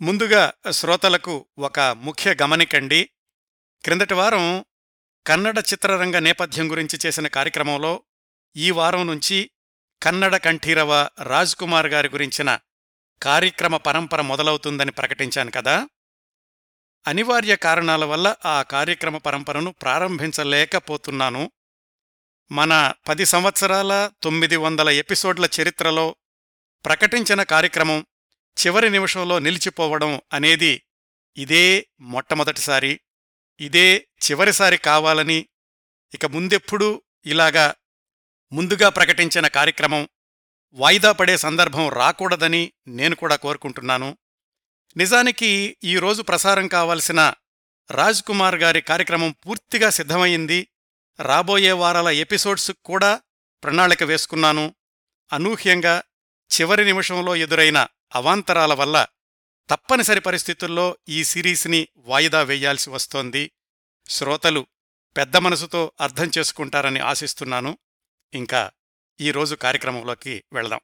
ముందుగా శ్రోతలకు ఒక ముఖ్య గమనికండి. క్రిందటి వారం కన్నడ చిత్రరంగ నేపథ్యం గురించి చేసిన కార్యక్రమంలో ఈ వారం నుంచి కన్నడ కంఠీరవ రాజ్ కుమార్ గారి గురించిన కార్యక్రమ పరంపర మొదలవుతుందని ప్రకటించాను కదా. అనివార్య కారణాల వల్ల ఆ కార్యక్రమ పరంపరను ప్రారంభించలేకపోతున్నాను. మన పది సంవత్సరాల తొమ్మిది వందల ఎపిసోడ్ల చరిత్రలో ప్రకటించిన కార్యక్రమం చివరి నిమిషంలో నిలిచిపోవడం అనేది ఇదే మొట్టమొదటిసారి ఇదే చివరిసారి కావాలని ఇక ముందెప్పుడూ ఇలాగా ముందుగా ప్రకటించిన కార్యక్రమం వాయిదా పడే సందర్భం రాకూడదని నేను కూడా కోరుకుంటున్నాను. నిజానికి ఈరోజు ప్రసారం కావాల్సిన రాజ్ కుమార్ గారి కార్యక్రమం పూర్తిగా సిద్ధమైంది. రాబోయే వారాల ఎపిసోడ్స్ కూడా ప్రణాళిక వేసుకున్నాను. అనూహ్యంగా చివరి నిమిషంలో ఎదురైన అవాంతరాల వల్ల తప్పనిసరి పరిస్థితుల్లో ఈ సిరీస్ని వాయిదా వేయాల్సి వస్తోంది. శ్రోతలు పెద్ద మనసుతో అర్థం చేసుకుంటారని ఆశిస్తున్నాను. ఇంకా ఈరోజు కార్యక్రమంలోకి వెళదాం.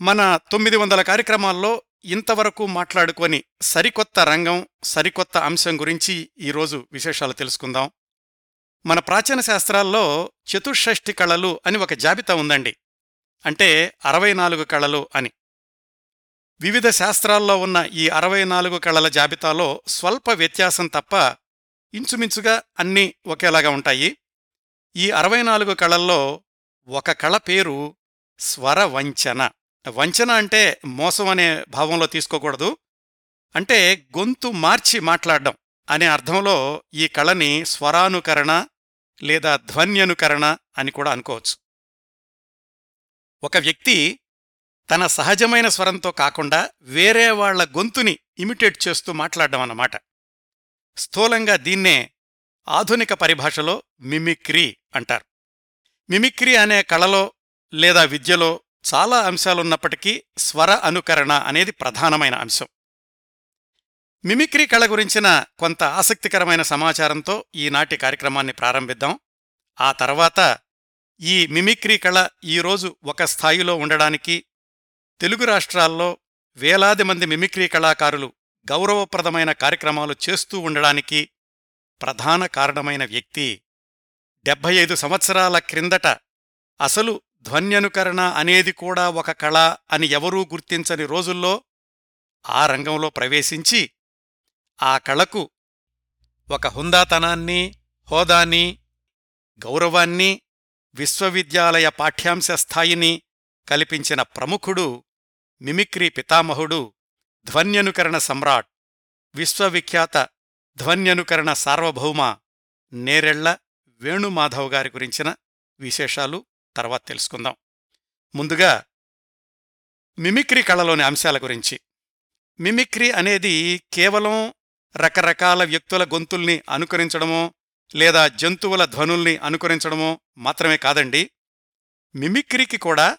మన తొమ్మిది వందల కార్యక్రమాల్లో ఇంతవరకు మాట్లాడుకొని సరికొత్త రంగం సరికొత్త అంశం గురించి ఈరోజు విశేషాలు తెలుసుకుందాం. మన ప్రాచీన శాస్త్రాల్లో చతుషష్ఠి కళలు అని ఒక జాబితా ఉందండి. అంటే అరవై నాలుగు కళలు అని. వివిధ శాస్త్రాల్లో ఉన్న ఈ అరవై నాలుగు కళల జాబితాలో స్వల్ప వ్యత్యాసం తప్ప ఇంచుమించుగా అన్నీ ఒకేలాగా ఉంటాయి. ఈ అరవై నాలుగు కళల్లో ఒక కళ పేరు స్వర వంచన వంచన అంటే మోసం అనే భావంలో తీసుకోకూడదు. అంటే గొంతు మార్చి మాట్లాడడం అనే అర్థంలో ఈ కళని స్వరానుకరణ లేదా ధ్వన్యనుకరణ అని కూడా అనుకోవచ్చు. ఒక వ్యక్తి తన సహజమైన స్వరంతో కాకుండా వేరే వాళ్ళ గొంతుని ఇమిటేట్ చేస్తూ మాట్లాడడం అన్నమాట. స్థూలంగా దీన్నే ఆధునిక పరిభాషలో మిమిక్రీ అంటారు. మిమిక్రీ అనే కళలో లేదా విద్యలో చాలా అంశాలున్నప్పటికీ స్వర అనుకరణ అనేది ప్రధానమైన అంశం. మిమిక్రీ కళ గురించిన కొంత ఆసక్తికరమైన సమాచారంతో ఈనాటి కార్యక్రమాన్ని ప్రారంభిద్దాం. ఆ తర్వాత ఈ మిమిక్రీ కళ ఈరోజు ఒక స్థాయిలో ఉండడానికి తెలుగు రాష్ట్రాల్లో వేలాది మంది మిమిక్రీ కళాకారులు గౌరవప్రదమైన కార్యక్రమాలు చేస్తూ ఉండడానికి ప్రధాన కారణమైన వ్యక్తి డెబ్భై ఐదు సంవత్సరాల క్రిందట అసలు ధ్వన్యనుకరణ అనేది కూడా ఒక కళ అని ఎవరూ గుర్తించని రోజుల్లో ఆ రంగంలో ప్రవేశించి ఆ కళకు ఒక హుందాతనాన్ని హోదాని గౌరవాన్ని విశ్వవిద్యాలయ పాఠ్యాంశ స్థాయిని కల్పించిన ప్రముఖుడు మిమిక్రీ పితామహుడు ధ్వన్యనుకరణ సమ్రాట్ విశ్వవిఖ్యాత ధ్వన్యనుకరణ సార్వభౌమ నేరెళ్ళ వేణుమాధవ్ గారి గురించిన విశేషాలు తర్వాత తెలుసుకుందాం. ముందుగా మిమిక్రీ కళలోని అంశాల గురించి. మిమిక్రీ అనేది కేవలం రకరకాల వ్యక్తుల గొంతుల్ని అనుకరించడమో లేదా జంతువుల ధ్వనుల్ని అనుకరించడమో మాత్రమే కాదండి. మిమిక్రీకి కూడా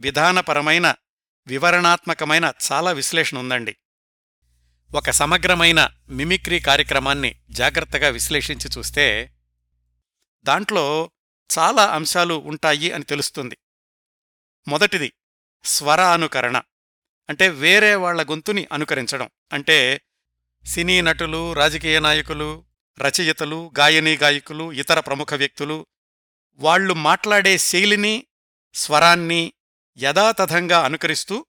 విధానపరమైన వివరణాత్మకమైన చాలా విశ్లేషణ ఉందండి. ఒక సమగ్రమైన మిమిక్రీ కార్యక్రమాన్ని జాగ్రత్తగా విశ్లేషించి చూస్తే దాంట్లో చాలా అంశాలు ఉంటాయి అని తెలుస్తుంది. మొదటిది స్వర అనుకరణ అంటే వేరే వాళ్ళ గొంతుని అనుకరించడం. అంటే సినీ నటులు రాజకీయ నాయకులు రచయితలు గాయనీ గాయకులు ఇతర ప్రముఖ వ్యక్తులు వాళ్ళు మాట్లాడే శైలిని స్వరాన్ని యథాతథంగా అనుకరిస్తూ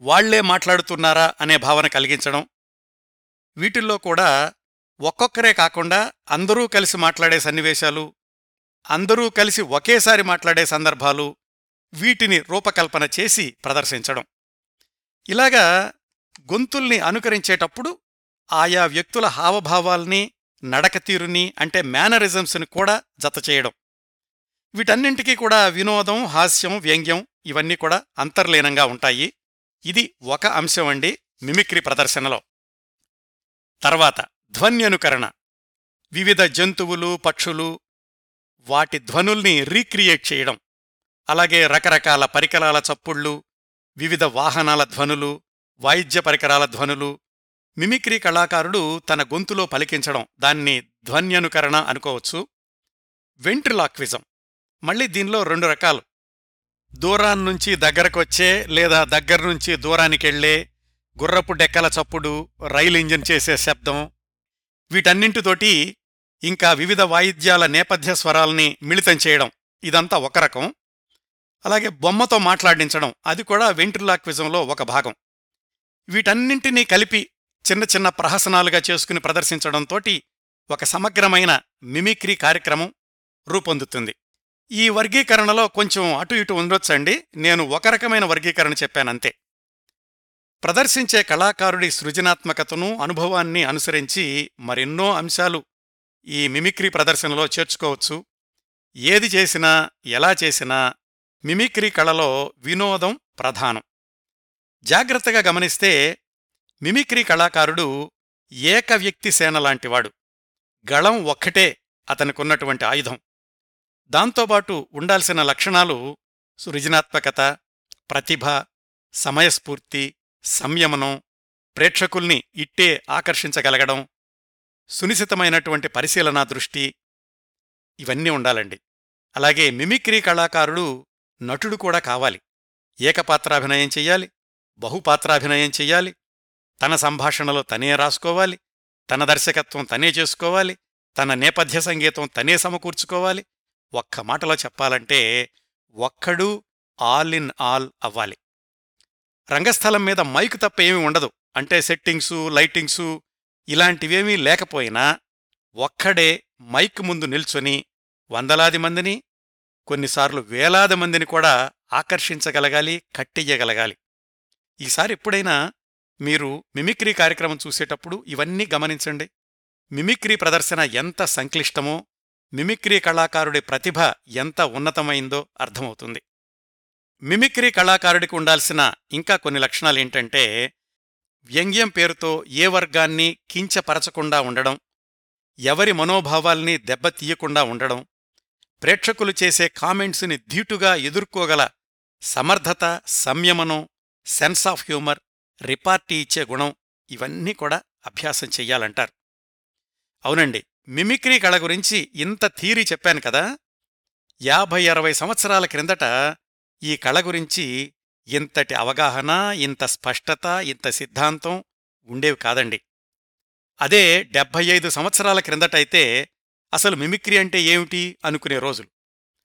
వాళ్ళే మాట్లాడుతున్నారా అనే భావన కలిగించడం వీటిల్లో కూడా ఒక్కొక్కరే కాకుండా అందరూ కలిసి మాట్లాడే సన్నివేశాలు అందరూ కలిసి ఒకేసారి మాట్లాడే సందర్భాలు వీటిని రూపకల్పన చేసి ప్రదర్శించడం. ఇలాగా గొంతుల్ని అనుకరించేటప్పుడు ఆయా వ్యక్తుల హావభావాల్ని నడకతీరుని అంటే మేనరిజమ్స్ని కూడా జతచేయడం వీటన్నింటికీ కూడా వినోదం హాస్యం వ్యంగ్యం ఇవన్నీ కూడా అంతర్లీనంగా ఉంటాయి. ఇది ఒక అంశం అండి మిమిక్రీ ప్రదర్శనలో. తర్వాత ధ్వన్యనుకరణ. వివిధ జంతువులు పక్షులు వాటి ధ్వనుల్ని రీక్రియేట్ చేయడం. అలాగే రకరకాల పరికరాల చప్పుళ్ళు వివిధ వాహనాల ధ్వనులు వాయిద్య పరికరాల ధ్వనులు. మిమిక్రీ కళాకారుడు తన గొంతులో పలికించడం. దాన్ని ధ్వన్యనుకరణ అనుకోవచ్చు. వెంట్రిలాక్విజం. మళ్ళీ దీనిలో రెండు రకాలు. దూరాన్నుంచి దగ్గరకొచ్చే లేదా దగ్గర్నుంచి దూరానికెళ్ళే గుర్రపు డెక్కల చప్పుడు రైలు ఇంజిన్ చేసే శబ్దం. వీటన్నింటితోటి ఇంకా వివిధ వాయిద్యాల నేపథ్య స్వరాల్ని మిళితం చేయడం ఇదంతా ఒక రకం. అలాగే బొమ్మతో మాట్లాడించడం అది కూడా వెంట్రులాక్విజంలో ఒక భాగం. వీటన్నింటినీ కలిపి చిన్న చిన్న ప్రహసనాలుగా చేసుకుని ప్రదర్శించడంతోటి ఒక సమగ్రమైన మిమిక్రీ కార్యక్రమం రూపొందుతుంది. ఈ వర్గీకరణలో కొంచెం అటు ఇటు ఉండొచ్చండి. నేను ఒక రకమైన వర్గీకరణ చెప్పానంతే. ప్రదర్శించే కళాకారుడి సృజనాత్మకతను అనుభవాన్ని అనుసరించి మరెన్నో అంశాలు ఈ మిమిక్రీ ప్రదర్శనలో చేర్చుకోవచ్చు. ఏది చేసినా ఎలా చేసినా మిమిక్రీ కళలో వినోదం ప్రధానం. జాగ్రత్తగా గమనిస్తే మిమిక్రీ కళాకారుడు ఏక వ్యక్తి సేన లాంటివాడు. గళం ఒక్కటే అతనికున్నటువంటి ఆయుధం. దాంతోపాటు ఉండాల్సిన లక్షణాలు సృజనాత్మకత ప్రతిభ సమయస్ఫూర్తి సంయమనం ప్రేక్షకుల్ని ఇట్టే ఆకర్షించగలగడం సునిశితమైనటువంటి పరిశీలనా దృష్టి ఇవన్నీ ఉండాలండి. అలాగే మిమిక్రీ కళాకారుడు నటుడు కూడా కావాలి. ఏకపాత్రాభినయం చెయ్యాలి బహుపాత్రాభినయం చెయ్యాలి తన సంభాషణలో తనే రాసుకోవాలి తన దర్శకత్వం తనే చేసుకోవాలి తన నేపథ్య సంగీతం తనే సమకూర్చుకోవాలి ఒక్క మాటలో చెప్పాలంటే ఒక్కడు ఆల్ ఇన్ ఆల్ అవ్వాలి. రంగస్థలం మీద మైకు తప్ప ఏమీ ఉండదు. అంటే సెట్టింగ్సు లైటింగ్సు ఇలాంటివేమీ లేకపోయినా ఒక్కడే మైక్ ముందు నిల్చొని వందలాది మందిని కొన్నిసార్లు వేలాది మందిని కూడా ఆకర్షించగలగాలి కట్టెయ్యగలగాలి. ఈసారి ఎప్పుడైనా మీరు మిమిక్రీ కార్యక్రమం చూసేటప్పుడు ఇవన్నీ గమనించండి. మిమిక్రీ ప్రదర్శన ఎంత సంక్లిష్టమో మిమిక్రీ కళాకారుడి ప్రతిభ ఎంత ఉన్నతమైందో అర్థమవుతుంది. మిమిక్రీ కళాకారుడికి ఉండాల్సిన ఇంకా కొన్ని లక్షణాలేంటంటే వ్యంగ్యం పేరుతో ఏ వర్గాన్ని కించపరచకుండా ఉండడం ఎవరి మనోభావాల్ని దెబ్బతీయకుండా ఉండడం ప్రేక్షకులు చేసే కామెంట్స్ని ధీటుగా ఎదుర్కోగల సమర్థత సంయమనం సెన్స్ ఆఫ్ హ్యూమర్ రిపార్టీ ఇచ్చే గుణం ఇవన్నీ కూడా అభ్యాసం చెయ్యాలంటారు. అవునండి మిమిక్రీ కళ గురించి ఇంత థీరీ చెప్పాను కదా? యాభై అరవై సంవత్సరాల క్రిందట ఈ కళ గురించి ఇంతటి అవగాహన ఇంత స్పష్టత ఇంత సిద్ధాంతం ఉండేవి కాదండి. అదే డెబ్భై ఐదు సంవత్సరాల క్రిందటైతే అసలు మిమిక్రీ అంటే ఏమిటి అనుకునే రోజులు.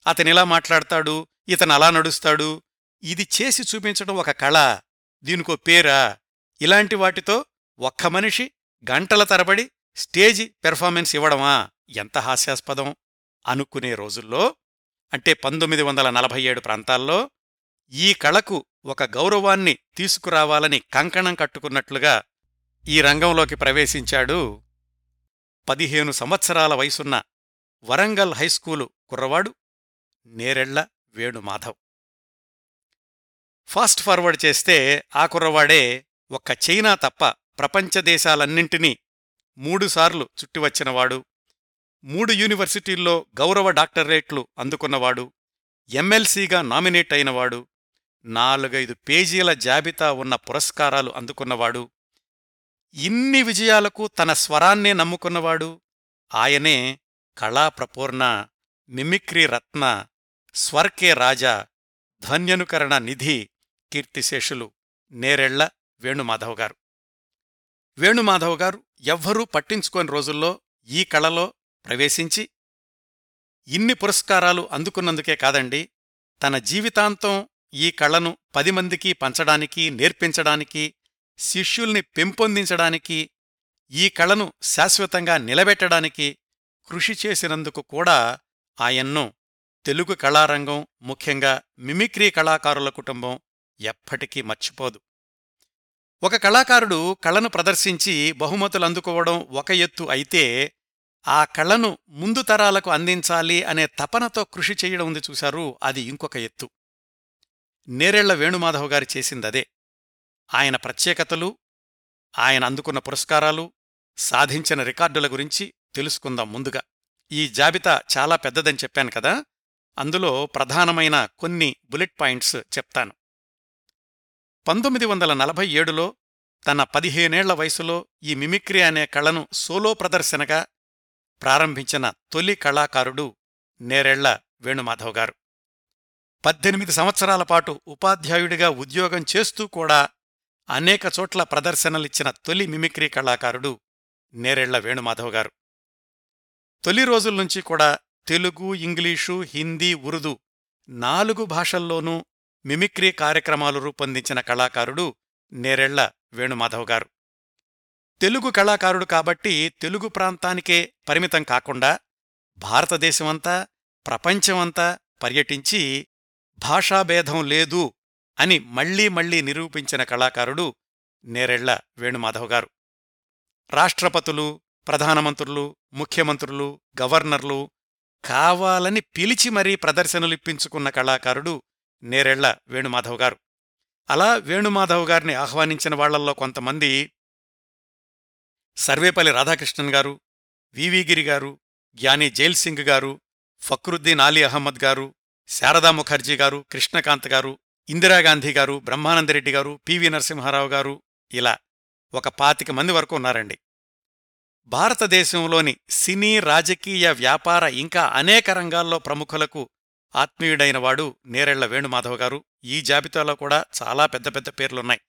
అతనిలా మాట్లాడతాడు ఇతను అలా నడుస్తాడు ఇది చేసి చూపించడం ఒక కళ దీనికో పేరా? ఇలాంటి వాటితో ఒక్క మనిషి గంటల తరబడి స్టేజి పెర్ఫార్మెన్స్ ఇవ్వడమా? ఎంత హాస్యాస్పదం. అనుకునే రోజుల్లో అంటే పంతొమ్మిది వందల నలభై ఏడు ప్రాంతాల్లో ఈ కళకు ఒక గౌరవాన్ని తీసుకురావాలని కంకణం కట్టుకున్నట్లుగా ఈ రంగంలోకి ప్రవేశించాడు పదిహేను సంవత్సరాల వయసున్న వరంగల్ హైస్కూలు కుర్రవాడు నేరెళ్ళ వేణుమాధవ్. ఫాస్ట్ ఫార్వర్డ్ చేస్తే ఆ కుర్రవాడే ఒక్క చైనా తప్ప ప్రపంచ దేశాలన్నింటినీ మూడుసార్లు చుట్టివచ్చినవాడు మూడు యూనివర్సిటీల్లో గౌరవ డాక్టరేట్లు అందుకున్నవాడు. ఎమ్మెల్సీగా నామినేట్ అయినవాడు. నాలుగైదు పేజీల జాబితా ఉన్న పురస్కారాలు అందుకున్నవాడు. ఇన్ని విజయాలకు తన స్వరాన్నే నమ్ముకున్నవాడు. ఆయనే కళాప్రపూర్ణ మిమిక్రీ రత్న స్వర్కే రాజా ధ్వన్యనుకరణ నిధి కీర్తిశేషులు నేరెళ్ళ వేణుమాధవ్ గారు వేణుమాధవ్ గారు ఎవ్వరూ పట్టించుకోని రోజుల్లో ఈ కళలో ప్రవేశించి ఇన్ని పురస్కారాలు అందుకున్నందుకే కాదండి తన జీవితాంతం ఈ కళను పది మందికి పంచడానికి నేర్పించడానికి శిష్యుల్ని పెంపొందించడానికి ఈ కళను శాశ్వతంగా నిలబెట్టడానికి కృషి చేసినందుకు కూడా ఆయన్ను తెలుగు కళారంగం ముఖ్యంగా మిమిక్రీ కళాకారుల కుటుంబం ఎప్పటికీ మర్చిపోదు. ఒక కళాకారుడు కళను ప్రదర్శించి బహుమతులు అందుకోవడం ఒక ఎత్తు అయితే ఆ కళను ముందు తరాలకు అందించాలి అనే తపనతో కృషి చేయడం ఉంది చూశారు. అది ఇంకొక ఎత్తు. నేరెళ్ళ వేణుమాధవ్ గారు చేసిందదే. ఆయన ప్రత్యేకతలు ఆయన అందుకున్న పురస్కారాలు సాధించిన రికార్డుల గురించి తెలుసుకుందాం ముందుగా. ఈ జాబితా చాలా పెద్దదని చెప్పాను కదా? అందులో ప్రధానమైన కొన్ని బుల్లెట్ పాయింట్స్ చెప్తాను. పంతొమ్మిది వందల నలభై ఏడులో తన పదిహేనేళ్ళ వయసులో ఈ మిమిక్రీ అనే కళను సోలో ప్రదర్శనగా ప్రారంభించిన తొలి కళాకారుడు నేరెళ్ళ వేణుమాధవ్ గారు. పద్దెనిమిది సంవత్సరాల పాటు ఉపాధ్యాయుడిగా ఉద్యోగం చేస్తూ కూడా అనేక చోట్ల ప్రదర్శనలిచ్చిన తొలి మిమిక్రీ కళాకారుడు నేరెళ్ళ వేణుమాధవ్ గారు. తొలి రోజుల నుంచి కూడా తెలుగు ఇంగ్లీషు హిందీ ఉర్దూ నాలుగు భాషల్లోనూ మిమిక్రీ కార్యక్రమాలు రూపొందించిన కళాకారుడు నేరెళ్ళ వేణుమాధవ్ గారు. తెలుగు కళాకారుడు కాబట్టి తెలుగు ప్రాంతానికే పరిమితం కాకుండా భారతదేశమంతా ప్రపంచమంతా పర్యటించి భాషాభేదం లేదు అని మళ్ళీ మళ్ళీ నిరూపించిన కళాకారుడు నేరెళ్ళ వేణుమాధవ్ గారు. రాష్ట్రపతులు ప్రధానమంత్రులు ముఖ్యమంత్రులు గవర్నర్లు కావాలని పిలిచి మరీ ప్రదర్శనలిప్పించుకున్న కళాకారుడు నేరెళ్ళ వేణుమాధవ్ గారు. అలా వేణుమాధవ్ గారిని ఆహ్వానించిన వాళ్ళల్లో కొంతమంది సర్వేపల్లి రాధాకృష్ణన్ గారు వివిగిరి గారు జ్ఞాని జైల్ సింగ్ గారు ఫక్రుద్దీన్ ఆలీ అహ్మద్ గారు శారదా ముఖర్జీ గారు కృష్ణకాంత్ గారు ఇందిరాగాంధీ గారు బ్రహ్మానందరెడ్డి గారు పివి నరసింహారావు గారు ఇలా ఒక పాతిక మంది వరకు ఉన్నారండి. భారతదేశంలోని సినీ రాజకీయ వ్యాపార ఇంకా అనేక రంగాల్లో ప్రముఖులకు ఆత్మీయుడైనవాడు నేరెళ్ళ వేణుమాధవ గారు. ఈ జాబితాలో కూడా చాలా పెద్ద పెద్ద పేర్లున్నాయి.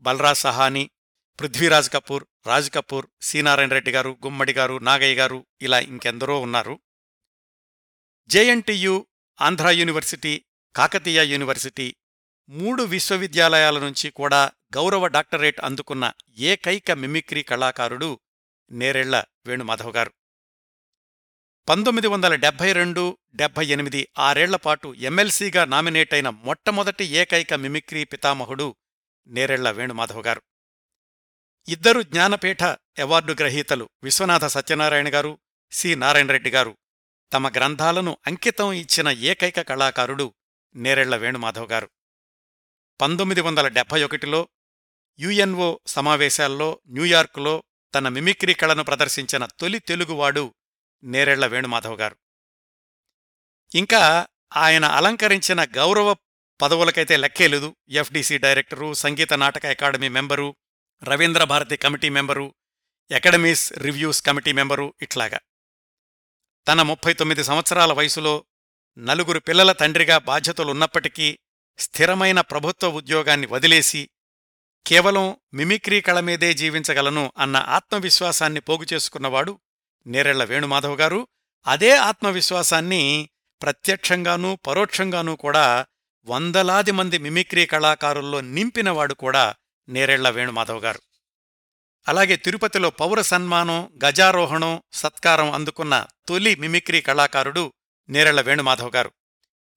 బల్రాజ్ సహాని పృథ్వీరాజ్ కపూర్ రాజ్ కపూర్ సీనారాయణ రెడ్డి గారు గుమ్మడి గారు నాగయ్య గారు ఇలా ఇంకెందరో ఉన్నారు. JNTU Andhra university Kakatiya university మూడు విశ్వవిద్యాలయాల నుంచి కూడా గౌరవ డాక్టరేట్ అందుకున్న ఏకైక మిమిక్రీ కళాకారుడు నేరెళ్ళ వేణుమాధవ్ గారు. పంతొమ్మిది వందల డెబ్బై రెండు డెబ్బై ఎనిమిది ఆరేళ్ళపాటు ఎమ్మెల్సీగా నామినేట్ అయిన మొట్టమొదటి ఏకైక మిమిక్రీ పితామహుడు నేరెళ్ళ వేణుమాధవ్ గారు. ఇద్దరు జ్ఞానపీఠ అవార్డు గ్రహీతలు విశ్వనాథ సత్యనారాయణ గారు సి నారాయణరెడ్డి గారు. తమ గ్రంథాలను అంకితం ఇచ్చిన ఏకైక కళాకారుడు నేరెళ్ళ వేణుమాధవ్ గారు. పంతొమ్మిది వందల డెబ్బై ఒకటిలో యుఎన్ఓ సమావేశాల్లో న్యూయార్కులో తన మిమిక్రీ కళను ప్రదర్శించిన తొలి తెలుగువాడు నేరెళ్ళ వేణుమాధవ్ గారు. ఇంకా ఆయన అలంకరించిన గౌరవ పదవులకైతే లెక్కేలేదు FDC director Sangeetha Nataka academy member Ravindra Bharathi committee member academies reviews committee member ఇట్లాగా. తన ముప్పై తొమ్మిది సంవత్సరాల వయసులో నలుగురు పిల్లల తండ్రిగా బాధ్యతలున్నప్పటికీ స్థిరమైన ప్రభుత్వ ఉద్యోగాన్ని వదిలేసి కేవలం మిమిక్రీ కళ మీదే జీవించగలను అన్న ఆత్మవిశ్వాసాన్ని పోగుచేసుకున్నవాడు నేరెళ్ళ వేణుమాధవ్ గారు అదే ఆత్మవిశ్వాసాన్ని ప్రత్యక్షంగానూ పరోక్షంగానూ కూడా వందలాది మంది మిమిక్రీ కళాకారుల్లో నింపినవాడు కూడా నేరెళ్ళ వేణుమాధవ్ గారు. అలాగే తిరుపతిలో పౌర సన్మానం గజారోహణం సత్కారం అందుకున్న తొలి మిమిక్రీ కళాకారుడు నేరెళ్ళ వేణుమాధవ్ గారు.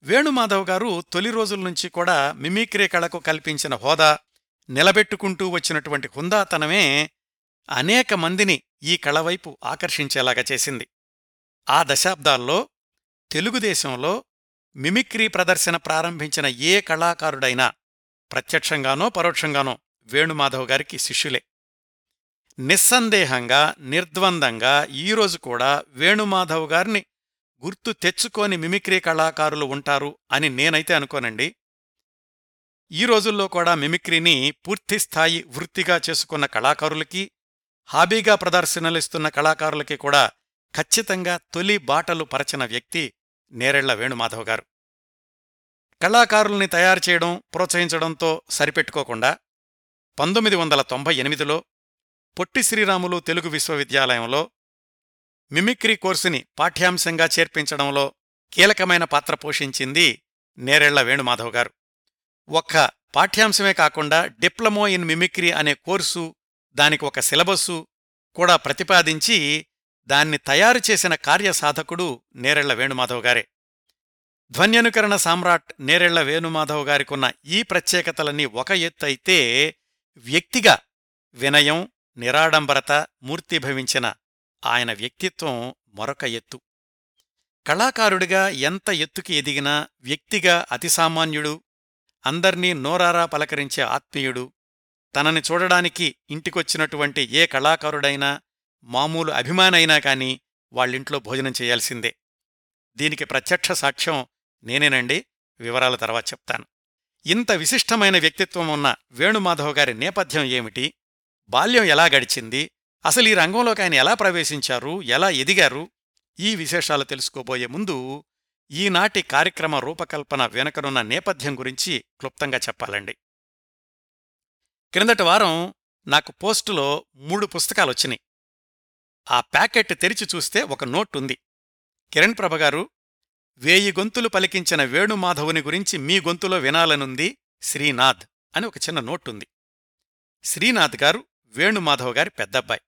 వేణుమాధవ్ గారు తొలి రోజుల నుంచి కూడా మిమిక్రీ కళకు కల్పించిన హోదా నిలబెట్టుకుంటూ వచ్చినటువంటి హుందాతనమే అనేక మందిని ఈ కళవైపు ఆకర్షించేలాగా చేసింది. ఆ దశాబ్దాల్లో తెలుగుదేశంలో మిమిక్రీ ప్రదర్శన ప్రారంభించిన ఏ కళాకారుడైనా ప్రత్యక్షంగానో పరోక్షంగానో వేణుమాధవ్ గారికి శిష్యులే. నిస్సందేహంగా నిర్ద్వందంగా ఈరోజు కూడా వేణుమాధవ్ గారిని గుర్తు తెచ్చుకోని మిమిక్రీ కళాకారులు ఉంటారు అని నేనైతే అనుకోనండి. ఈ రోజుల్లో కూడా మిమిక్రీని పూర్తిస్థాయి వృత్తిగా చేసుకున్న కళాకారులకి హాబీగా ప్రదర్శనలిస్తున్న కళాకారులకి కూడా ఖచ్చితంగా తొలి బాటలు పరచిన వ్యక్తి నేరెళ్ళ వేణుమాధవ్ గారు. కళాకారుల్ని తయారు చేయడం ప్రోత్సహించడంతో సరిపెట్టుకోకుండా పంతొమ్మిది వందల తొంభై ఎనిమిదిలో పొట్టి శ్రీరాములు తెలుగు విశ్వవిద్యాలయంలో మిమిక్రీ కోర్సుని పాఠ్యాంశంగా చేర్పించడంలో కీలకమైన పాత్ర పోషించింది నేరెళ్ళ వేణుమాధవ్ గారు. ఒక్క పాఠ్యాంశమే కాకుండా డిప్లొమో ఇన్ మిమిక్రీ అనే కోర్సు దానికి ఒక సిలబస్సు కూడా ప్రతిపాదించి దాన్ని తయారు చేసిన కార్యసాధకుడు నేరెళ్ళ వేణుమాధవ్ గారే. ధ్వన్యనుకరణ సామ్రాట్ నేరెళ్ళ వేణుమాధవ్ గారికున్న ఈ ప్రత్యేకతలన్నీ ఒక ఎత్తైతే వ్యక్తిగా వినయం నిరాడంబరత మూర్తిభవించిన ఆయన వ్యక్తిత్వం మరొక ఎత్తు. కళాకారుడిగా ఎంత ఎత్తుకి ఎదిగినా వ్యక్తిగా అతిసామాన్యుడు అందర్నీ నోరారా పలకరించే ఆత్మీయుడు తనని చూడడానికి ఇంటికొచ్చినటువంటి ఏ కళాకారుడైనా మామూలు అభిమానైనా కాని వాళ్ళింట్లో భోజనం చేయాల్సిందే. దీనికి ప్రత్యక్ష సాక్ష్యం నేనేనండి. వివరాల తర్వాత చెప్తాను. ఇంత విశిష్టమైన వ్యక్తిత్వం ఉన్న వేణుమాధవ్ గారి నేపథ్యం ఏమిటి? బాల్యం ఎలా గడిచింది? అసలు ఈ రంగంలోకి ఆయన ఎలా ప్రవేశించారు? ఎలా ఎదిగారు? ఈ విశేషాలు తెలుసుకోబోయే ముందు ఈనాటి కార్యక్రమ రూపకల్పన వెనుకనున్న నేపథ్యం గురించి క్లుప్తంగా చెప్పాలండి. క్రిందటి వారం నాకు పోస్టులో మూడు పుస్తకాలొచ్చినాయి. ఆ ప్యాకెట్ తెరిచి చూస్తే ఒక నోట్ ఉంది కిరణ్ ప్రభగారు వేయి గొంతులు పలికించిన వేణుమాధవుని గురించి మీ గొంతులో వినాలనుంది శ్రీనాథ్ అని ఒక చిన్న నోట్ ఉంది శ్రీనాథ్ గారు వేణుమాధవ్ గారి పెద్దబ్బాయి.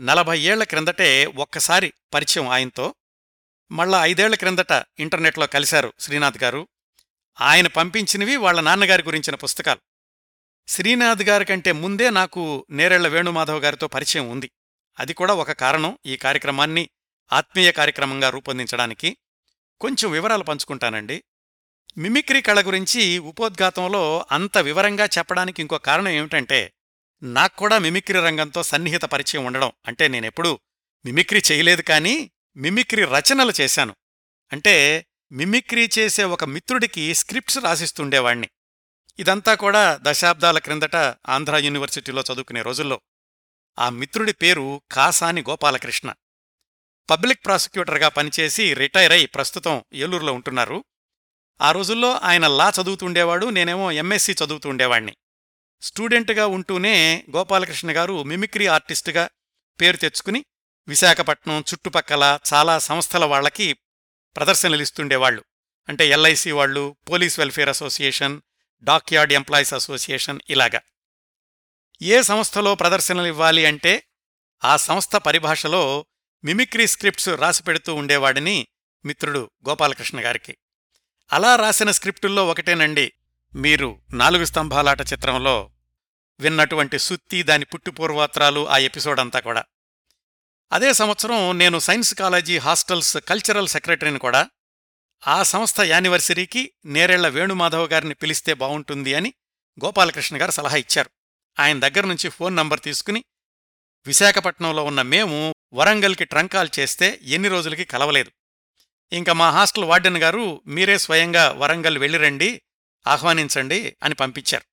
నలభై ఏళ్ళ క్రిందటే ఒక్కసారి పరిచయం ఆయనతో. మళ్ళా ఐదేళ్ళ క్రిందట ఇంటర్నెట్లో కలిశారు శ్రీనాథ్ గారు. ఆయన పంపించినవి వాళ్ళ నాన్నగారి గురించిన పుస్తకాలు. శ్రీనాథ్ గారి కంటే ముందే నాకు నేరెళ్ళ వేణుమాధవ్ గారితో పరిచయం ఉంది. అది కూడా ఒక కారణం. ఈ కార్యక్రమాన్ని ఆత్మీయ కార్యక్రమంగా రూపొందించడానికి కొంచెం వివరాలు పంచుకుంటానండి. మిమిక్రీ కళ గురించి ఉపోద్ఘాతంలో అంత వివరంగా చెప్పడానికి ఇంకో కారణం ఏమిటంటే నాక్కూడా మిమిక్రీ రంగంతో సన్నిహిత పరిచయం ఉండడం. అంటే నేనెప్పుడూ మిమిక్రీ చేయలేదు కానీ మిమిక్రీ రచనలు చేశాను. అంటే మిమిక్రీ చేసే ఒక మిత్రుడికి స్క్రిప్ట్స్ రాసిస్తుండేవాణ్ణి. ఇదంతా కూడా దశాబ్దాల క్రిందట ఆంధ్ర యూనివర్సిటీలో చదువుకునే రోజుల్లో. ఆ మిత్రుడి పేరు కాసాని గోపాలకృష్ణ. పబ్లిక్ ప్రాసిక్యూటర్గా పనిచేసి రిటైర్ అయి ప్రస్తుతం ఏలూరులో ఉంటున్నారు. ఆ రోజుల్లో ఆయన లా చదువుతుండేవాడు నేనేమో ఎంఎస్సి చదువుతుండేవాణ్ణి. స్టూడెంట్గా ఉంటూనే గోపాలకృష్ణ గారు మిమిక్రీ ఆర్టిస్టుగా పేరు తెచ్చుకుని విశాఖపట్నం చుట్టుపక్కల చాలా సంస్థల వాళ్ళకి ప్రదర్శనలిస్తుండేవాళ్ళు అంటే ఎల్ఐసి వాళ్ళు police welfare association dockyard employees association ఇలాగా. ఏ సంస్థలో ప్రదర్శనలు ఇవ్వాలి అంటే ఆ సంస్థ పరిభాషలో మిమిక్రీ స్క్రిప్ట్స్ రాసిపెడుతూ ఉండేవాడిని మిత్రుడు గోపాలకృష్ణ గారికి. అలా రాసిన స్క్రిప్టుల్లో ఒకటేనండి మీరు నాలుగు స్తంభాలాట చిత్రంలో విన్నటువంటి సుత్తి దాని పుట్టుపూర్వాత్రాలు ఆ ఎపిసోడ్ అంతా కూడా. అదే సంవత్సరం నేను సైన్స్ కాలేజీ హాస్టల్స్ కల్చరల్ సెక్రటరీని కూడా ఆ సంస్థ యానివర్సరీకి నేరేళ్ళ వేణుమాధవ్ గారిని పిలిస్తే బావుంటుంది అని గోపాలకృష్ణ గారు సలహా ఇచ్చారు. ఆయన దగ్గర నుంచి ఫోన్ నంబర్ తీసుకుని విశాఖపట్నంలో ఉన్న మేము వరంగల్కి ట్రంకాల్ చేస్తే ఎన్ని రోజులకి కలవలేదు. ఇంకా మా హాస్టల్ వార్డెన్ గారు మీరే స్వయంగా వరంగల్ వెళ్ళిరండి ఆహ్వానించండి అని పంపించారు.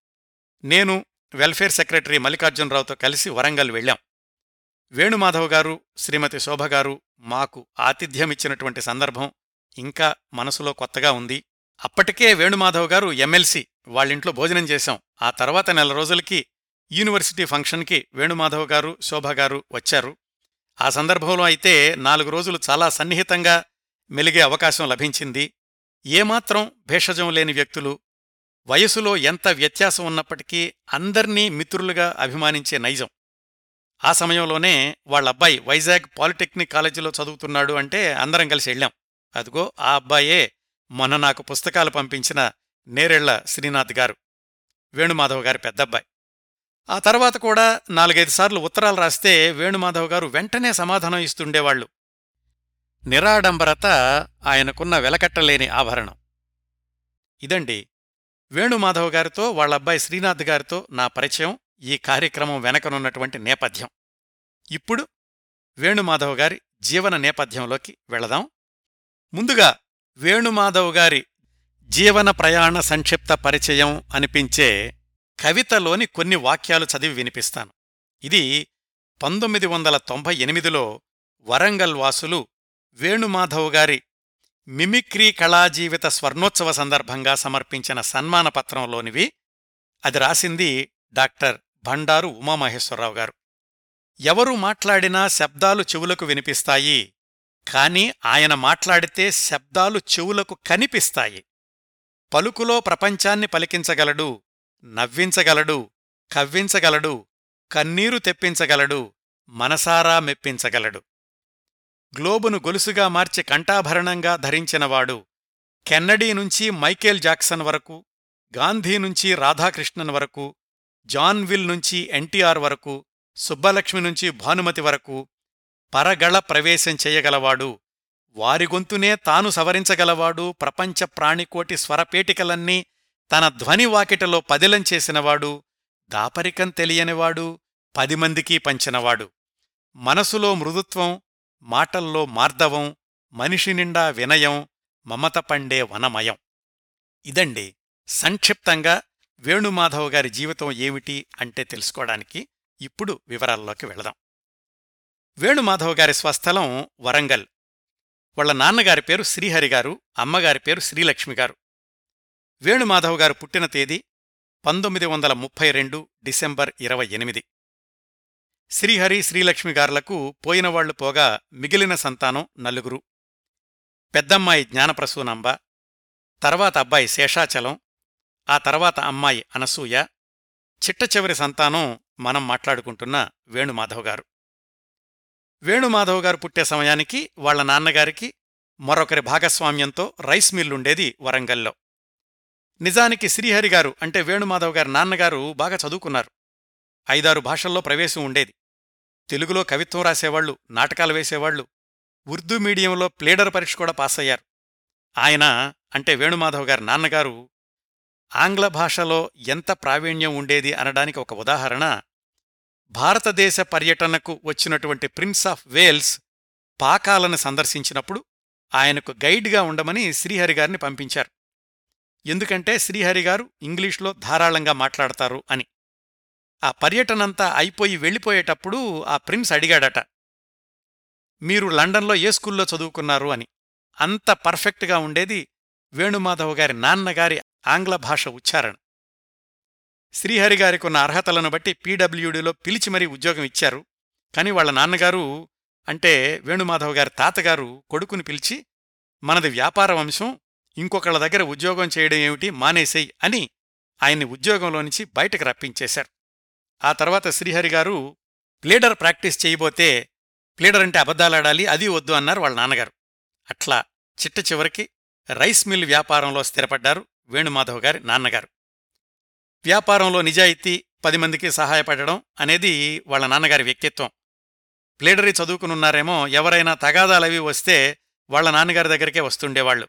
నేను వెల్ఫేర్ సెక్రటరీ మల్లికార్జునరావుతో కలిసి వరంగల్ వెళ్ళాం. వేణుమాధవ్ గారు శ్రీమతి శోభ గారు మాకు ఆతిథ్యమిచ్చినటువంటి సందర్భం ఇంకా మనసులో కొత్తగా ఉంది. అప్పటికే వేణుమాధవ్ గారు ఎమ్మెల్సీ వాళ్ళింట్లో భోజనం చేశాం. ఆ తర్వాత నెల రోజులకి యూనివర్సిటీ ఫంక్షన్కి వేణుమాధవ్ గారు శోభ గారు వచ్చారు. ఆ సందర్భంలో అయితే నాలుగు రోజులు చాలా సన్నిహితంగా మెలిగే అవకాశం లభించింది. ఏమాత్రం భేషజం లేని వ్యక్తులు వయసులో ఎంత వ్యత్యాసం ఉన్నప్పటికీ అందర్నీ మిత్రులుగా అభిమానించే నైజం. ఆ సమయంలోనే వాళ్ళబ్బాయి వైజాగ్ పాలిటెక్నిక్ కాలేజీలో చదువుతున్నాడు అంటే అందరం కలిసి వెళ్ళాం. అదిగో ఆ అబ్బాయే మొన్న నాకు పుస్తకాలు పంపించిన నేరెళ్ళ శ్రీనాథ్ గారు వేణుమాధవ్ గారి పెద్దబ్బాయి. ఆ తర్వాత కూడా నాలుగైదు సార్లు ఉత్తరాలు రాస్తే వేణుమాధవ్ గారు వెంటనే సమాధానం ఇస్తుండేవాళ్ళు నిరాడంబరత ఆయనకున్న వెలకట్టలేని ఆభరణం. ఇదండి వేణుమాధవ్ గారితో వాళ్ళబ్బాయి శ్రీనాథ్ గారితో నా పరిచయం ఈ కార్యక్రమం వెనకనున్నటువంటి నేపథ్యం. ఇప్పుడు వేణుమాధవ్ గారి జీవన నేపథ్యంలోకి వెళదాం. ముందుగా వేణుమాధవ్ గారి జీవన ప్రయాణ సంక్షిప్త పరిచయం అనిపించే కవితలోని కొన్ని వాక్యాలు చదివి వినిపిస్తాను. ఇది పంతొమ్మిది వందల తొంభై ఎనిమిదిలో వరంగల్ వాసులు వేణుమాధవ్ గారి మిమిక్రీ కళాజీవిత స్వర్ణోత్సవ సందర్భంగా సమర్పించిన సన్మాన పత్రంలోనివి అది రాసింది డాక్టర్ భండారు ఉమామహేశ్వరరావు గారు. ఎవరు మాట్లాడినా శబ్దాలు చెవులకు వినిపిస్తాయి కాని ఆయన మాట్లాడితే శబ్దాలు చెవులకు కనిపిస్తాయి. పలుకులో ప్రపంచాన్ని పలికించగలడు నవ్వించగలడు కవ్వించగలడు కన్నీరు తెప్పించగలడు మనసారా మెప్పించగలడు. గ్లోబును గొలుసుగా మార్చి కంఠాభరణంగా ధరించినవాడు కెన్నడీ నుంచి మైకేల్ జాక్సన్ వరకు గాంధీ నుంచి రాధాకృష్ణన్ వరకు జాన్ విల్ నుంచి ఎన్టీఆర్ వరకు సుబ్బలక్ష్మి నుంచి భానుమతి వరకు పరగళ ప్రవేశం చెయ్యగలవాడు వారి గొంతునే తాను సవరించగలవాడు. ప్రపంచ ప్రాణికోటి స్వరపేటికలన్నీ తన ధ్వని వాకిటలో పదిలం చేసినవాడు. దాపరికం తెలియనివాడు. పది మందికి పంచినవాడు. మనసులో మృదుత్వం మాటల్లో మార్దవం మనిషి నిండా వినయం మమత పండే వనమయం. ఇదండి సంక్షిప్తంగా వేణుమాధవ్ గారి జీవితం ఏమిటి అంటే తెలుసుకోవడానికి ఇప్పుడు వివరాల్లోకి వెళదాం. వేణుమాధవ్ గారి స్వస్థలం వరంగల్. వాళ్ళ నాన్నగారి పేరు శ్రీహరి గారు అమ్మగారి పేరు శ్రీలక్ష్మి గారు. వేణుమాధవ్ గారు పుట్టిన తేదీ పంతొమ్మిది వందల ముప్పై రెండు డిసెంబర్ ఇరవై ఎనిమిది. శ్రీహరి శ్రీలక్ష్మి గార్లకు పోయినవాళ్ళు పోగా మిగిలిన సంతానం నలుగురు. పెద్దమ్మాయి జ్ఞానప్రసూనంబ తర్వాత అబ్బాయి శేషాచలం ఆ తర్వాత అమ్మాయి అనసూయ చిట్టచివరి సంతానం మనం మాట్లాడుకుంటున్న వేణుమాధవ్ గారు. వేణుమాధవ్ గారు పుట్టే సమయానికి వాళ్ళ నాన్నగారికి మరొకరి భాగస్వామ్యంతో రైస్ మిల్లుండేది వరంగల్లో. నిజానికి శ్రీహరి గారు అంటే వేణుమాధవ్ గారి నాన్నగారు బాగా చదువుకున్నారు. ఐదారు భాషల్లో ప్రవేశం ఉండేది. తెలుగులో కవిత్వం రాసేవాళ్ళు నాటకాలు వేసేవాళ్ళు ఉర్దూ మీడియంలో ప్లేడర్ పరీక్ష కూడా పాస్ అయ్యారు ఆయన అంటే వేణుమాధవ్ గారి నాన్నగారు ఆంగ్ల భాషలో ఎంత ప్రావీణ్యం ఉండేది అనడానికి ఒక ఉదాహరణ భారతదేశ పర్యటనకు వచ్చినటువంటి ప్రిన్స్ ఆఫ్ వేల్స్ పాకాలను సందర్శించినప్పుడు ఆయనకు గైడ్గా ఉండమని శ్రీహరి గారిని పంపించారు. ఎందుకంటే శ్రీహరి గారు ఇంగ్లీష్లో ధారాళంగా మాట్లాడతారు అని. ఆ పర్యటనంతా అయిపోయి వెళ్ళిపోయేటప్పుడు ఆ ప్రిన్స్ అడిగాడట మీరు లండన్లో ఏ స్కూల్లో చదువుకున్నారు? అని. అంత పర్ఫెక్ట్గా ఉండేది వేణుమాధవ్ గారి నాన్నగారి ఆంగ్ల భాష ఉచ్చారణ. శ్రీహరి గారికున్న అర్హతలను బట్టి పీడబ్ల్యూడీలో పిలిచి మరీ ఉద్యోగం ఇచ్చారు. కాని వాళ్ళ నాన్నగారు అంటే వేణుమాధవ్ గారి తాతగారు కొడుకుని పిలిచి మనది వ్యాపార వంశం ఇంకొకళ్ళ దగ్గర ఉద్యోగం చేయడం ఏమిటి మానేసేయ్ అని ఆయన్ని ఉద్యోగంలోంచి బయటకు రప్పించేశారు. ఆ తర్వాత శ్రీహరి గారు ప్లేడర్ ప్రాక్టీస్ చేయబోతే ప్లేడర్ అంటే అబద్ధాలాడాలి అది వద్దు అన్నారు వాళ్ళ నాన్నగారు. అట్లా చిట్ట చివరికి రైస్ మిల్ వ్యాపారంలో స్థిరపడ్డారు వేణుమాధవ్ గారి నాన్నగారు. వ్యాపారంలో నిజాయితీ పది మందికి సహాయపడడం అనేది వాళ్ళ నాన్నగారి వ్యక్తిత్వం. ప్లేడరీ చదువుకునున్నారేమో ఎవరైనా తగాదాలవి వస్తే వాళ్ళ నాన్నగారి దగ్గరికే వస్తుండేవాళ్ళు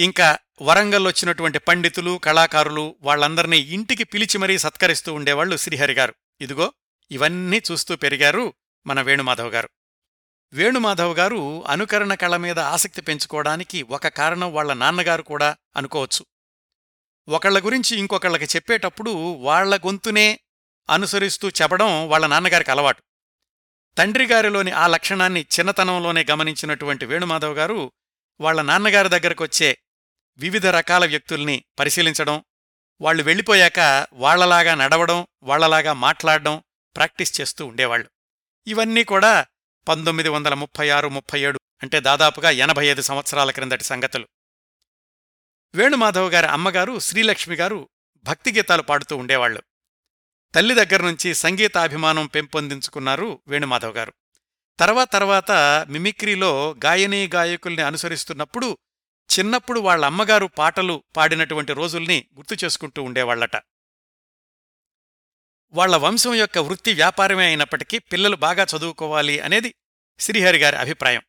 ఇంకా వరంగల్లొచ్చినటువంటి పండితులు కళాకారులు వాళ్ళందర్నీ ఇంటికి పిలిచి మరీ సత్కరిస్తూ ఉండేవాళ్ళు శ్రీహరి గారు. ఇదిగో ఇవన్నీ చూస్తూ పెరిగారు మన వేణుమాధవ్ గారు. వేణుమాధవ్ గారు అనుకరణ కళ మీద ఆసక్తి పెంచుకోవడానికి ఒక కారణం వాళ్ళ నాన్నగారు కూడా అనుకోవచ్చు. ఒకళ్ళ గురించి ఇంకొకళ్ళకి చెప్పేటప్పుడు వాళ్ళ గొంతునే అనుసరిస్తూ చెప్పడం వాళ్ళ నాన్నగారికి అలవాటు. తండ్రిగారిలోని ఆ లక్షణాన్ని చిన్నతనంలోనే గమనించినటువంటి వేణుమాధవ్ గారు వాళ్ళ నాన్నగారి దగ్గరకొచ్చే వివిధ రకాల వ్యక్తుల్ని పరిశీలించడం వాళ్ళు వెళ్ళిపోయాక వాళ్ళలాగా నడవడం వాళ్ళలాగా మాట్లాడడం ప్రాక్టీస్ చేస్తూ ఉండేవాళ్ళు ఇవన్నీ కూడా పంతొమ్మిది వందల ముప్పై ఆరు ముప్పై ఏడు అంటే దాదాపుగా ఎనభై ఐదు సంవత్సరాల క్రిందటి సంగతులు. వేణుమాధవ్ గారి అమ్మగారు శ్రీలక్ష్మి గారు భక్తిగీతాలు పాడుతూ ఉండేవాళ్ళు తల్లి దగ్గర్నుంచి సంగీతాభిమానం పెంపొందించుకున్నారు వేణుమాధవ్ గారు. తర్వాత తర్వాత మిమిక్రీలో గాయనీ గాయకుల్ని అనుసరిస్తున్నప్పుడు చిన్నప్పుడు వాళ్ళ అమ్మగారు పాటలు పాడినటువంటి రోజుల్ని గుర్తు చేసుకుంటూ ఉండేవాళ్ళట వాళ్ళ వంశం యొక్క వృత్తి వ్యాపారమే అయినప్పటికీ పిల్లలు బాగా చదువుకోవాలి అనేది శ్రీహరి గారి అభిప్రాయం.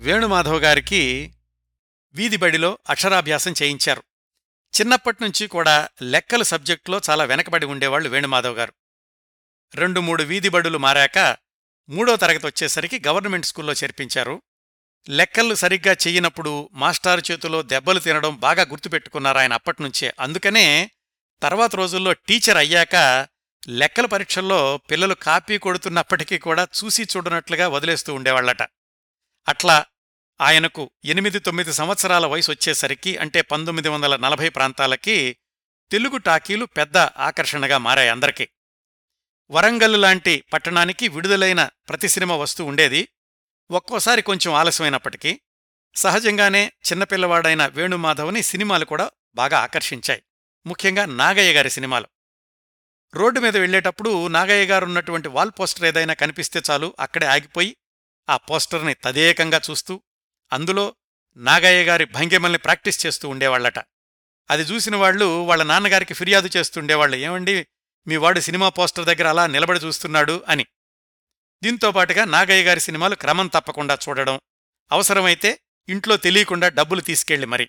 వేణుమాధవ్ గారికి వీధిబడిలో అక్షరాభ్యాసం చేయించారు. చిన్నప్పటినుంచి కూడా లెక్కలు సబ్జెక్టులో చాలా వెనకబడి ఉండేవాళ్ళు వేణుమాధవ్ గారు. రెండు మూడు వీధిబడులు మారాక మూడో తరగతి వచ్చేసరికి గవర్నమెంట్ స్కూల్లో చేర్పించారు. లెక్కలు సరిగ్గా చెయ్యనప్పుడు మాస్టారు చేతిలో దెబ్బలు తినడం బాగా గుర్తుపెట్టుకున్నారు ఆయన అప్పటినుంచే. అందుకనే తర్వాత రోజుల్లో టీచర్ అయ్యాక లెక్కల పరీక్షల్లో పిల్లలు కాపీ కొడుతున్నప్పటికీ కూడా చూసి చూడనట్లుగా వదిలేస్తూ ఉండేవాళ్ళట అట్లా ఆయనకు ఎనిమిది తొమ్మిది సంవత్సరాల వయసు వచ్చేసరికి అంటే పంతొమ్మిది వందల నలభై ప్రాంతాలకి తెలుగు టాకీలు పెద్ద ఆకర్షణగా మారాయి అందరికీ. వరంగల్ లాంటి పట్టణానికి విడుదలైన ప్రతి సినిమా వస్తూ ఉండేది. ఒక్కోసారి కొంచెం ఆలస్యమైనప్పటికీ సహజంగానే చిన్నపిల్లవాడైన వేణుమాధవ్ని సినిమాలు కూడా బాగా ఆకర్షించాయి. ముఖ్యంగా నాగయ్య గారి సినిమాలు. రోడ్డు మీద వెళ్ళేటప్పుడు నాగయ్య గారున్నటువంటి వాల్ పోస్టర్ ఏదైనా కనిపిస్తే చాలు అక్కడే ఆగిపోయి ఆ పోస్టర్ని తదేకంగా చూస్తూ అందులో నాగయ్య గారి భంగిమల్ని ప్రాక్టీస్ చేస్తూ ఉండేవాళ్ళట అది చూసిన వాళ్ళు వాళ్ళ నాన్నగారికి ఫిర్యాదు చేస్తుండేవాళ్ళు ఏమండి మీ వాడు సినిమా పోస్టర్ దగ్గర అలా నిలబడి చూస్తున్నాడు అని. దీంతో పాటుగా నాగయ్య గారి సినిమాలు క్రమం తప్పకుండా చూడడం అవసరమైతే ఇంట్లో తెలియకుండా డబ్బులు తీసుకెళ్ళి మరి.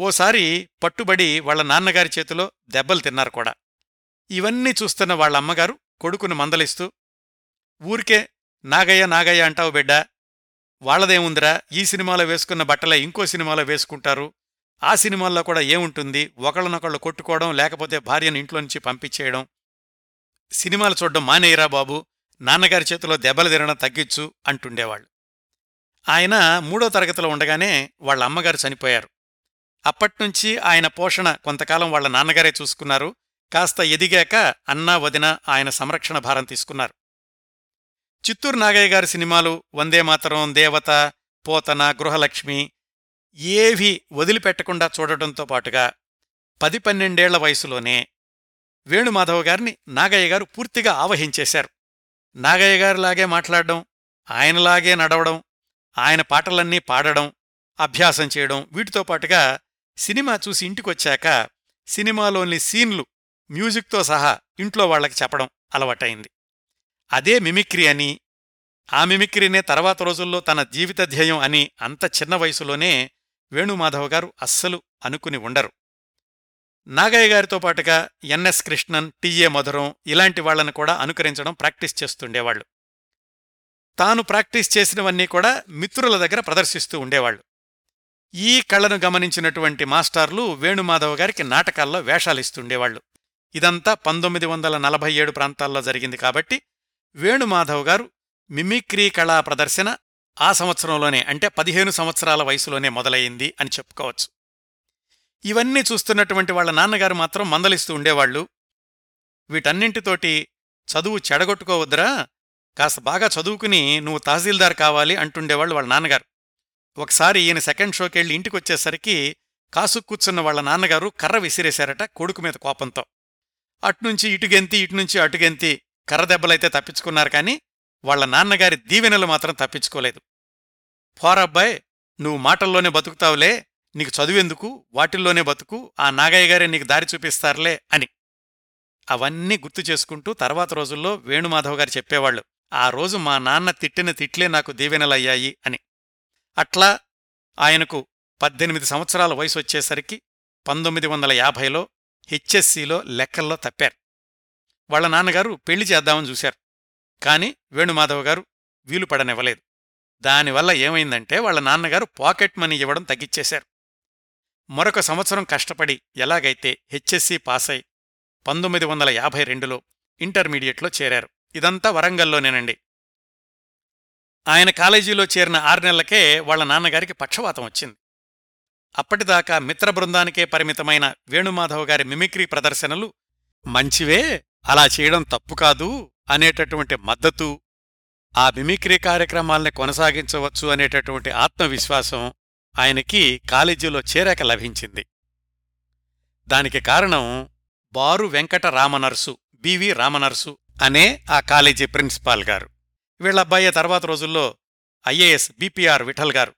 ఓసారి పట్టుబడి వాళ్ళ నాన్నగారి చేతిలో దెబ్బలు తిన్నారు కూడా. ఇవన్నీ చూస్తున్న వాళ్ళ అమ్మగారు కొడుకును మందలిస్తూ ఊరికే నాగయ్య నాగయ్య అంటావు బిడ్డా వాళ్ళదేముందిరా ఈ సినిమాలో వేసుకున్న బట్టలే ఇంకో సినిమాలో వేసుకుంటారు. ఆ సినిమాల్లో కూడా ఏముంటుంది? ఒకళ్ళనొకళ్ళు కొట్టుకోవడం లేకపోతే భార్యను ఇంట్లో నుంచి పంపించేయడం. సినిమాలు చూడడం మానేయరా బాబు? నాన్నగారి చేతిలో దెబ్బలు తినడం తగ్గించు అంటుండేవాళ్ళు. ఆయన మూడో తరగతిలో ఉండగానే వాళ్ళ అమ్మగారు చనిపోయారు. అప్పట్నుంచి ఆయన పోషణ కొంతకాలం వాళ్ళ నాన్నగారే చూసుకున్నారు. కాస్త ఎదిగాక అన్నా వదిన ఆయన సంరక్షణ భారం తీసుకున్నారు. చిత్తూరు నాగయ్య గారి సినిమాలు వందే మాతరం దేవత పోతన గృహలక్ష్మి ఏవి వదిలిపెట్టకుండా చూడటంతో పాటుగా పది పన్నెండేళ్ళ వయసులోనే వేణుమాధవ్ గారిని నాగయ్య గారు పూర్తిగా ఆవహించేశారు. నాగయ్య గారిలాగే మాట్లాడడం ఆయనలాగే నడవడం ఆయన పాటలన్నీ పాడడం అభ్యాసం చేయడం వీటితో పాటుగా సినిమా చూసి ఇంటికొచ్చాక సినిమాలోని సీన్లు మ్యూజిక్తో సహా ఇంట్లో వాళ్ళకి చెప్పడం అలవాటైంది. అదే మిమిక్రీ అని ఆ మిమిక్రీనే తర్వాత రోజుల్లో తన జీవిత ధ్యేయం అని అంత చిన్న వయసులోనే వేణుమాధవ్ గారు అస్సలు అనుకుని ఉండరు. నాగయ్య గారితో పాటుగా ఎన్ఎస్ కృష్ణన్ టిఏ మధురం ఇలాంటి వాళ్ళను కూడా అనుకరించడం ప్రాక్టీస్ చేస్తుండేవాళ్ళు తాను ప్రాక్టీస్ చేసినవన్నీ కూడా మిత్రుల దగ్గర ప్రదర్శిస్తూ ఉండేవాళ్ళు ఈ కళను గమనించినటువంటి మాస్టార్లు వేణుమాధవ్ గారికి నాటకాల్లో వేషాలిస్తుండేవాళ్ళు ఇదంతా పంతొమ్మిది వందల నలభై ఏడు ప్రాంతాల్లో జరిగింది కాబట్టి వేణుమాధవ్ గారు మిమిక్రీ కళా ప్రదర్శన ఆ సంవత్సరంలోనే అంటే పదిహేను సంవత్సరాల వయసులోనే మొదలయింది అని చెప్పుకోవచ్చు. ఇవన్నీ చూస్తున్నటువంటి వాళ్ళ నాన్నగారు మాత్రం మందలిస్తూ ఉండేవాళ్ళు వీటన్నింటితోటి చదువు చెడగొట్టుకోవద్దురా కాస్త బాగా చదువుకుని నువ్వు తహసీల్దార్ కావాలి అంటుండేవాళ్ళు వాళ్ళ నాన్నగారు. ఒకసారి ఈయన సెకండ్ షోకెళ్ళి ఇంటికొచ్చేసరికి కాసు కూర్చున్న వాళ్ళ నాన్నగారు కర్ర విసిరేశారట కొడుకు మీద కోపంతో. అట్నుంచి ఇటుగెంతి ఇటునుంచి అటుగెంతి కర్రదెబ్బలైతే తప్పించుకున్నారు కాని వాళ్ళ నాన్నగారి దీవెనలు మాత్రం తప్పించుకోలేదు. పోరబ్బాయ్ నువ్వు మాటల్లోనే బతుకుతావులే నీకు చదువెందుకు వాటిల్లోనే బతుకు ఆ నాగయ్య గారే నీకు దారి చూపిస్తారులే అని. అవన్నీ గుర్తు చేసుకుంటూ తర్వాత రోజుల్లో వేణుమాధవ్ గారు చెప్పేవాళ్ళు ఆ రోజు మా నాన్న తిట్టిన తిట్లే నాకు దీవెనలయ్యాయి అని. అట్లా ఆయనకు పద్దెనిమిది సంవత్సరాల వయసు వచ్చేసరికి పంతొమ్మిది వందల యాభైలో హెచ్ఎస్సిలో లెక్కల్లో తప్పారు. వాళ్ళ నాన్నగారు పెళ్ళి చేద్దామని చూశారు. కాని వేణుమాధవ్ గారు వీలు పడనివ్వలేదు. దానివల్ల ఏమైందంటే వాళ్ళ నాన్నగారు పాకెట్ మనీ ఇవ్వడం తగ్గిచ్చేశారు. మరొక సంవత్సరం కష్టపడి ఎలాగైతే హెచ్ఎస్సి పాసై పంతొమ్మిది వందల యాభై రెండులో ఇంటర్మీడియట్లో చేరారు. ఇదంతా వరంగల్లోనేనండి. ఆయన కాలేజీలో చేరిన ఆరు నెలలకే వాళ్ళ నాన్నగారికి పక్షవాతం వచ్చింది. అప్పటిదాకా మిత్ర బృందానికే పరిమితమైన వేణుమాధవ్ గారి మిమిక్రీ ప్రదర్శనలు మంచివే అలా చేయడం తప్పు కాదు అనేటటువంటి మద్దతు ఆ మిమిక్రీ కార్యక్రమాల్ని కొనసాగించవచ్చు అనేటటువంటి ఆత్మవిశ్వాసం ఆయనకి కాలేజీలో చేరాక లభించింది. దానికి కారణం బారు వెంకట రామనర్సు బివి రామనర్సు అనే ఆ కాలేజీ ప్రిన్సిపాల్ గారు. వీళ్ళబ్బాయి తర్వాత రోజుల్లో ఐఏఎస్ బీపీఆర్ విఠల్ గారు.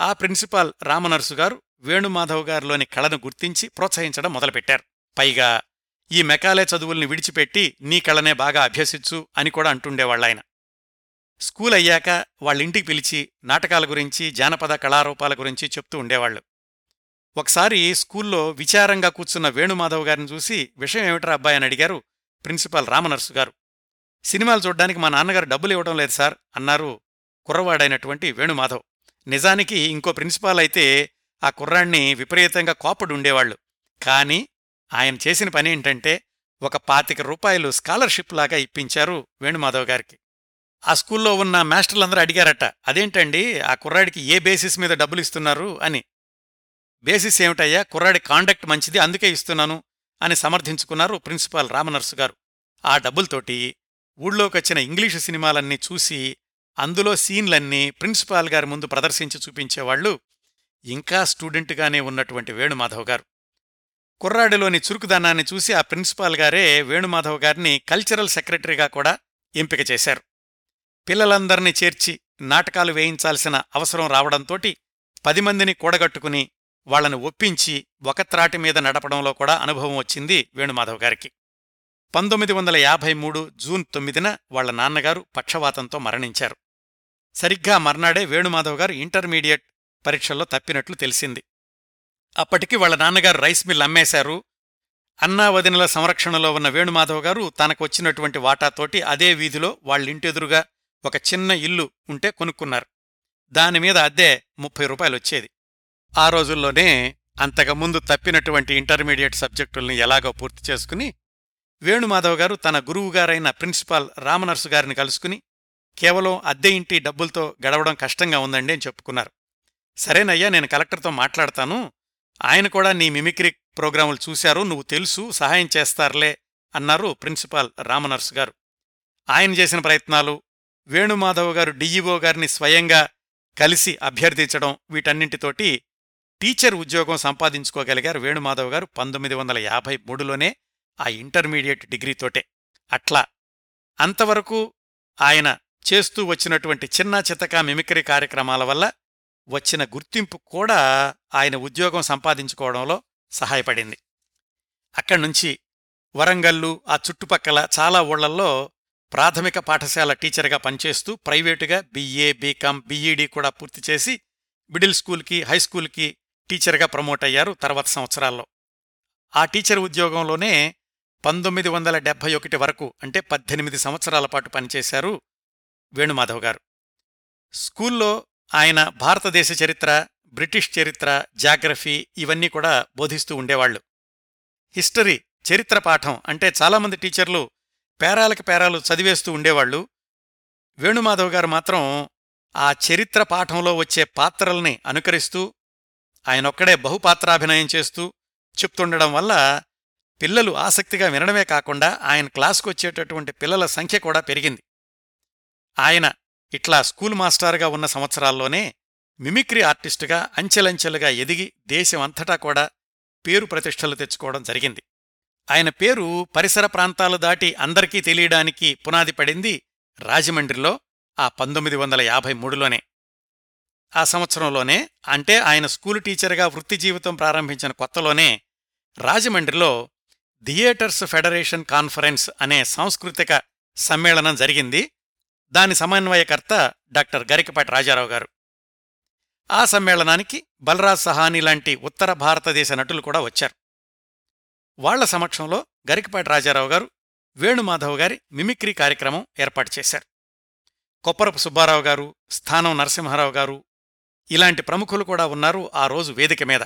ఆ ప్రిన్సిపాల్ రామనర్సు గారు వేణుమాధవ్ గారిలోని కళను గుర్తించి ప్రోత్సహించడం మొదలుపెట్టారు. పైగా ఈ మెకాలే చదువుల్ని విడిచిపెట్టి నీ కళనే బాగా అభ్యసించు అని కూడా అంటుండేవాళ్ళాయన. స్కూల్ అయ్యాక వాళ్ళింటికి పిలిచి నాటకాల గురించి జానపద కళారూపాల గురించి చెప్తూ ఉండేవాళ్ళు ఒకసారి స్కూల్లో విచారంగా కూర్చున్న వేణుమాధవ్ గారిని చూసి విషయం ఏమిట్రా అబ్బాయి? అని అడిగారు ప్రిన్సిపాల్ రామనర్సు గారు. సినిమాలు చూడ్డానికి మా నాన్నగారు డబ్బులు ఇవ్వడం లేదు సార్ అన్నారు కుర్రవాడైనటువంటి వేణుమాధవ్. నిజానికి ఇంకో ప్రిన్సిపాల్ అయితే ఆ కుర్రాణ్ణి విపరీతంగా కోపడు ఉండేవాళ్ళు కాని ఆయన చేసిన పని ఏంటంటే ఒక పాతిక రూపాయలు స్కాలర్షిప్ లాగా ఇప్పించారు వేణుమాధవ్ గారికి. ఆ స్కూల్లో ఉన్న మాస్టర్లందరూ అడిగారట అదేంటండి? ఆ కుర్రాడికి ఏ బేసిస్ మీద డబ్బులు ఇస్తున్నారు? అని. బేసిస్ ఏమిటయ్యా? కుర్రాడి కాండక్ట్ మంచిది అందుకే ఇస్తున్నాను అని సమర్థించుకున్నారు ప్రిన్సిపాల్ రామనర్సు గారు. ఆ డబ్బులతోటి ఊళ్ళోకొచ్చిన ఇంగ్లీషు సినిమాలన్నీ చూసి అందులో సీన్లన్నీ ప్రిన్సిపాల్ గారి ముందు ప్రదర్శించి చూపించేవాళ్ళు ఇంకా స్టూడెంట్గానే ఉన్నటువంటి వేణుమాధవ్ గారు. కుర్రాడిలోని చురుకుదనాన్ని చూసి ఆ ప్రిన్సిపాల్ గారే వేణుమాధవ్ గారిని కల్చరల్ సెక్రటరీగా కూడా ఎంపిక చేశారు. పిల్లలందర్నీ చేర్చి నాటకాలు వేయించాల్సిన అవసరం రావడంతోటి పది మందిని కూడగట్టుకుని వాళ్ళను ఒప్పించి ఒక త్రాటి మీద నడపడంలో కూడా అనుభవం వచ్చింది వేణుమాధవ్ గారికి. పంతొమ్మిది వందల యాభై మూడు జూన్ తొమ్మిదిన వాళ్ళ నాన్నగారు పక్షవాతంతో మరణించారు. సరిగ్గా మర్నాడే వేణుమాధవ్ గారు ఇంటర్మీడియట్ పరీక్షల్లో తప్పినట్లు తెలిసింది. అప్పటికి వాళ్ళ నాన్నగారు రైస్ మిల్ అమ్మేశారు. అన్నా వదినల సంరక్షణలో ఉన్న వేణుమాధవ్ గారు తనకు వచ్చినటువంటి వాటాతోటి అదే వీధిలో వాళ్ళింటెదురుగా ఒక చిన్న ఇల్లు ఉంటే కొనుక్కున్నారు. దానిమీద అద్దె ముప్పై రూపాయలొచ్చేది ఆ రోజుల్లోనే అంతకుముందు తప్పినటువంటి ఇంటర్మీడియట్ సబ్జెక్టుల్ని ఎలాగో పూర్తి చేసుకుని వేణుమాధవ్ గారు తన గురువుగారైన ప్రిన్సిపాల్ రామనర్సు గారిని కలుసుకుని కేవలం అద్దె ఇంటి డబ్బులతో గడవడం కష్టంగా ఉందండి అని చెప్పుకున్నారు. సరేనయ్యా నేను కలెక్టర్తో మాట్లాడతాను. ఆయన కూడా నీ మిమిక్రీ ప్రోగ్రాములు చూశారు నువ్వు తెలుసు సహాయం చేస్తారులే అన్నారు ప్రిన్సిపాల్ రామనర్స్ గారు. ఆయన చేసిన ప్రయత్నాలు వేణుమాధవ్ గారు డిఈఓ గారిని స్వయంగా కలిసి అభ్యర్థించడం వీటన్నింటితోటి టీచర్ ఉద్యోగం సంపాదించుకోగలిగారు వేణుమాధవ్ గారు పంతొమ్మిది వందల యాభై మూడులోనే ఆ ఇంటర్మీడియట్ డిగ్రీతోటే. అట్లా అంతవరకు ఆయన చేస్తూ వచ్చినటువంటి చిన్న చితక మిమిక్రీ కార్యక్రమాల వల్ల వచ్చిన గుర్తింపు కూడా ఆయన ఉద్యోగం సంపాదించుకోవడంలో సహాయపడింది. అక్కడ్నుంచి వరంగల్లు ఆ చుట్టుపక్కల చాలా ఊళ్ళల్లో ప్రాథమిక పాఠశాల టీచర్గా పనిచేస్తూ ప్రైవేటుగా బీఏ బీకాం బీఈడీ కూడా పూర్తి చేసి మిడిల్ స్కూల్కి హైస్కూల్కి టీచర్గా ప్రమోట్ అయ్యారు తర్వాత సంవత్సరాల్లో. ఆ టీచర్ ఉద్యోగంలోనే పంతొమ్మిది వందల డెబ్భై ఒకటి వరకు అంటే పద్దెనిమిది సంవత్సరాల పాటు పనిచేశారు వేణుమాధవ్ గారు. స్కూల్లో ఆయన భారతదేశ చరిత్ర బ్రిటిష్ చరిత్ర జాగ్రఫీ ఇవన్నీ కూడా బోధిస్తూ ఉండేవాళ్ళు హిస్టరీ చరిత్ర పాఠం అంటే చాలామంది టీచర్లు పేరాలకి పేరాలు చదివేస్తూ ఉండేవాళ్ళు వేణుమాధవ్ గారు మాత్రం ఆ చరిత్ర పాఠంలో వచ్చే పాత్రల్ని అనుకరిస్తూ ఆయనొక్కడే బహుపాత్రాభినయం చేస్తూ చెప్తుండడం వల్ల పిల్లలు ఆసక్తిగా వినడమే కాకుండా ఆయన క్లాసుకు వచ్చేటటువంటి పిల్లల సంఖ్య కూడా పెరిగింది. ఆయన ఇట్లా స్కూల్ మాస్టారుగా ఉన్న సంవత్సరాల్లోనే మిమిక్రీ ఆర్టిస్టుగా అంచెలంచెలుగా ఎదిగి దేశం అంతటా కూడా పేరు ప్రతిష్టలు తెచ్చుకోవడం జరిగింది. ఆయన పేరు పరిసర ప్రాంతాలు దాటి అందరికీ తెలియడానికి పునాది పడింది రాజమండ్రిలో ఆ పంతొమ్మిది వందల యాభై మూడులోనే. ఆ సంవత్సరంలోనే అంటే ఆయన స్కూలు టీచర్గా వృత్తి జీవితం ప్రారంభించిన కొత్తలోనే రాజమండ్రిలో థియేటర్స్ ఫెడరేషన్ కాన్ఫరెన్స్ అనే సాంస్కృతిక సమ్మేళనం జరిగింది. దాని సమన్వయకర్త డాక్టర్ గరికపాటి రాజారావు గారు. ఆ సమ్మేళనానికి బలరాజ్ సహాని లాంటి ఉత్తర భారతదేశ నటులు కూడా వచ్చారు. వాళ్ళ సమక్షంలో గరికపాటి రాజారావు గారు వేణుమాధవ్ గారి మిమిక్రీ కార్యక్రమం ఏర్పాటు చేశారు. కొప్పరపు సుబ్బారావు గారు స్థానం నరసింహారావు గారు ఇలాంటి ప్రముఖులు కూడా ఉన్నారు ఆ రోజు వేదిక మీద.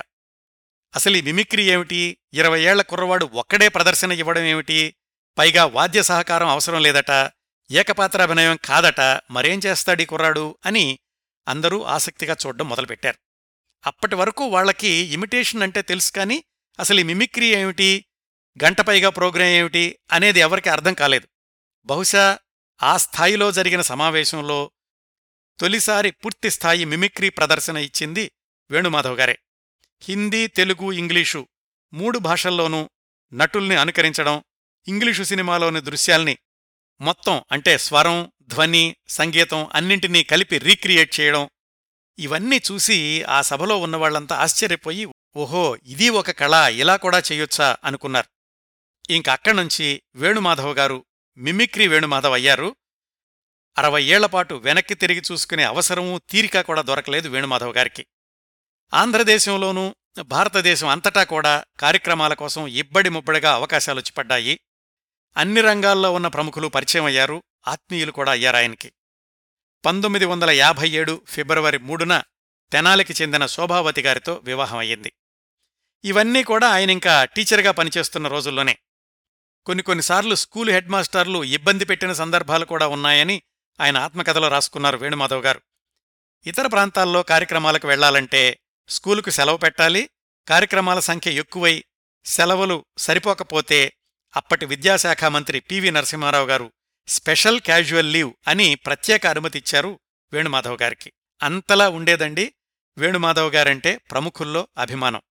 అసలు ఈ మిమిక్రీ ఏమిటి? ఇరవై ఏళ్ళ కుర్రవాడు ఒక్కడే ప్రదర్శన ఇవ్వడం ఏమిటి? పైగా వాద్య సహకారం అవసరం లేదట. ఏకపాత్రాభినయం కాదట మరేం చేస్తాడీ కుర్రాడు అని అందరూ ఆసక్తిగా చూడ్డం మొదలుపెట్టారు. అప్పటి వరకు వాళ్ళకి ఇమిటేషన్ అంటే తెలుసు కాని అసలు ఈ మిమిక్రీ ఏమిటి గంటపైగా ప్రోగ్రాం ఏమిటి అనేది ఎవరికి అర్థం కాలేదు. బహుశా ఆ స్థాయిలో జరిగిన సమావేశంలో తొలిసారి పూర్తిస్థాయి మిమిక్రీ ప్రదర్శన ఇచ్చింది వేణుమాధవ్ గారే. హిందీ తెలుగు ఇంగ్లీషు మూడు భాషల్లోనూ నటుల్ని అనుకరించడం ఇంగ్లీషు సినిమాలోని దృశ్యాల్ని మొత్తం అంటే స్వరం ధ్వని సంగీతం అన్నింటినీ కలిపి రీక్రియేట్ చేయడం ఇవన్నీ చూసి ఆ సభలో ఉన్నవాళ్ళంతా ఆశ్చర్యపోయి ఓహో ఇది ఒక కళ ఇలా కూడా చెయ్యొచ్చా అనుకున్నారు. ఇంక అక్కడ్నుంచి వేణుమాధవ్ గారు మిమిక్రీ వేణుమాధవ్ అయ్యారు. అరవై ఏళ్ళపాటు వెనక్కి తిరిగి చూసుకునే అవసరమూ తీరిక కూడా దొరకలేదు వేణుమాధవ్ గారికి. ఆంధ్రదేశంలోనూ భారతదేశం అంతటా కూడా కార్యక్రమాల కోసం ఇబ్బడి ముబ్బడిగా అవకాశాలొచ్చి పడ్డాయి. అన్ని రంగాల్లో ఉన్న ప్రముఖులు పరిచయం అయ్యారు. ఆత్మీయులు కూడా అయ్యారాయనికి పంతొమ్మిది వందల యాభై ఏడు ఫిబ్రవరి మూడున తెనాలికి చెందిన శోభావతి గారితో వివాహం అయ్యింది. ఇవన్నీ కూడా ఆయనింకా టీచర్గా పనిచేస్తున్న రోజుల్లోనే. కొన్ని కొన్నిసార్లు స్కూలు హెడ్ మాస్టర్లు ఇబ్బంది పెట్టిన సందర్భాలు కూడా ఉన్నాయని ఆయన ఆత్మకథలో రాసుకున్నారు వేణుమాధవ్ గారు. ఇతర ప్రాంతాల్లో కార్యక్రమాలకు వెళ్ళాలంటే స్కూలుకు సెలవు పెట్టాలి. కార్యక్రమాల సంఖ్య ఎక్కువై సెలవులు సరిపోకపోతే అప్పటి విద్యాశాఖ మంత్రి పివి నరసింహారావు గారు స్పెషల్ క్యాజువల్ లీవ్ అని ప్రత్యేక అనుమతి ఇచ్చారు వేణుమాధవ్ గారికి. అంతలా ఉండేదండి వేణుమాధవ్ గారంటే ప్రముఖుల్లో అభిమానం.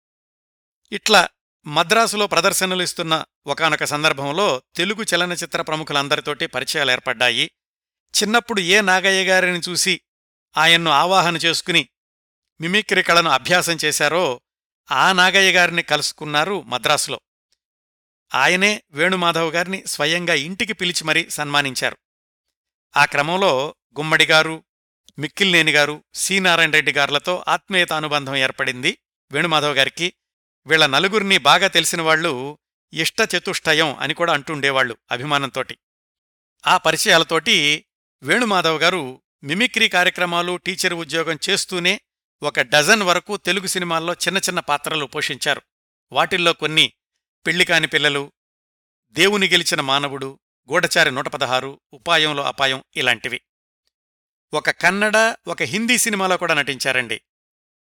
ఇట్లా మద్రాసులో ప్రదర్శనలు ఇస్తున్న ఒకనొక సందర్భంలో తెలుగు చలనచిత్ర ప్రముఖులందరితోటి పరిచయాలు ఏర్పడ్డాయి. చిన్నప్పుడు ఏ నాగయ్య గారిని చూసి ఆయన్ను ఆవాహన చేసుకుని మిమిక్రీ కళను అభ్యాసం చేశారో ఆ నాగయ్య గారిని కలుసుకున్నారు మద్రాసులో. ఆయనే వేణుమాధవ్ గారిని స్వయంగా ఇంటికి పిలిచి మరీ సన్మానించారు. ఆ క్రమంలో గుమ్మడిగారు మిక్కిల్నేనిగారు సి నారాయణ రెడ్డి గారులతో ఆత్మీయతానుబంధం ఏర్పడింది. వేణుమాధవ్ గారికి వీళ్ళ నలుగురిని బాగా తెలిసినవాళ్ళు ఇష్టచతుష్టయం అని కూడా అంటుండేవాళ్ళు అభిమానంతోటి. ఆ పరిచయాలతోటి వేణుమాధవ్ గారు మిమిక్రీ కార్యక్రమాలు టీచర్ ఉద్యోగం చేస్తూనే ఒక డజన్ వరకు తెలుగు సినిమాల్లో చిన్న చిన్న పాత్రలు పోషించారు. వాటిల్లో కొన్ని పెళ్ళికాని పిల్లలు దేవుని గెలిచిన మానవుడు గూఢచారి నూట పదహారు ఉపాయంలో అపాయం ఇలాంటివి. ఒక కన్నడ ఒక హిందీ సినిమాలో కూడా నటించారండి.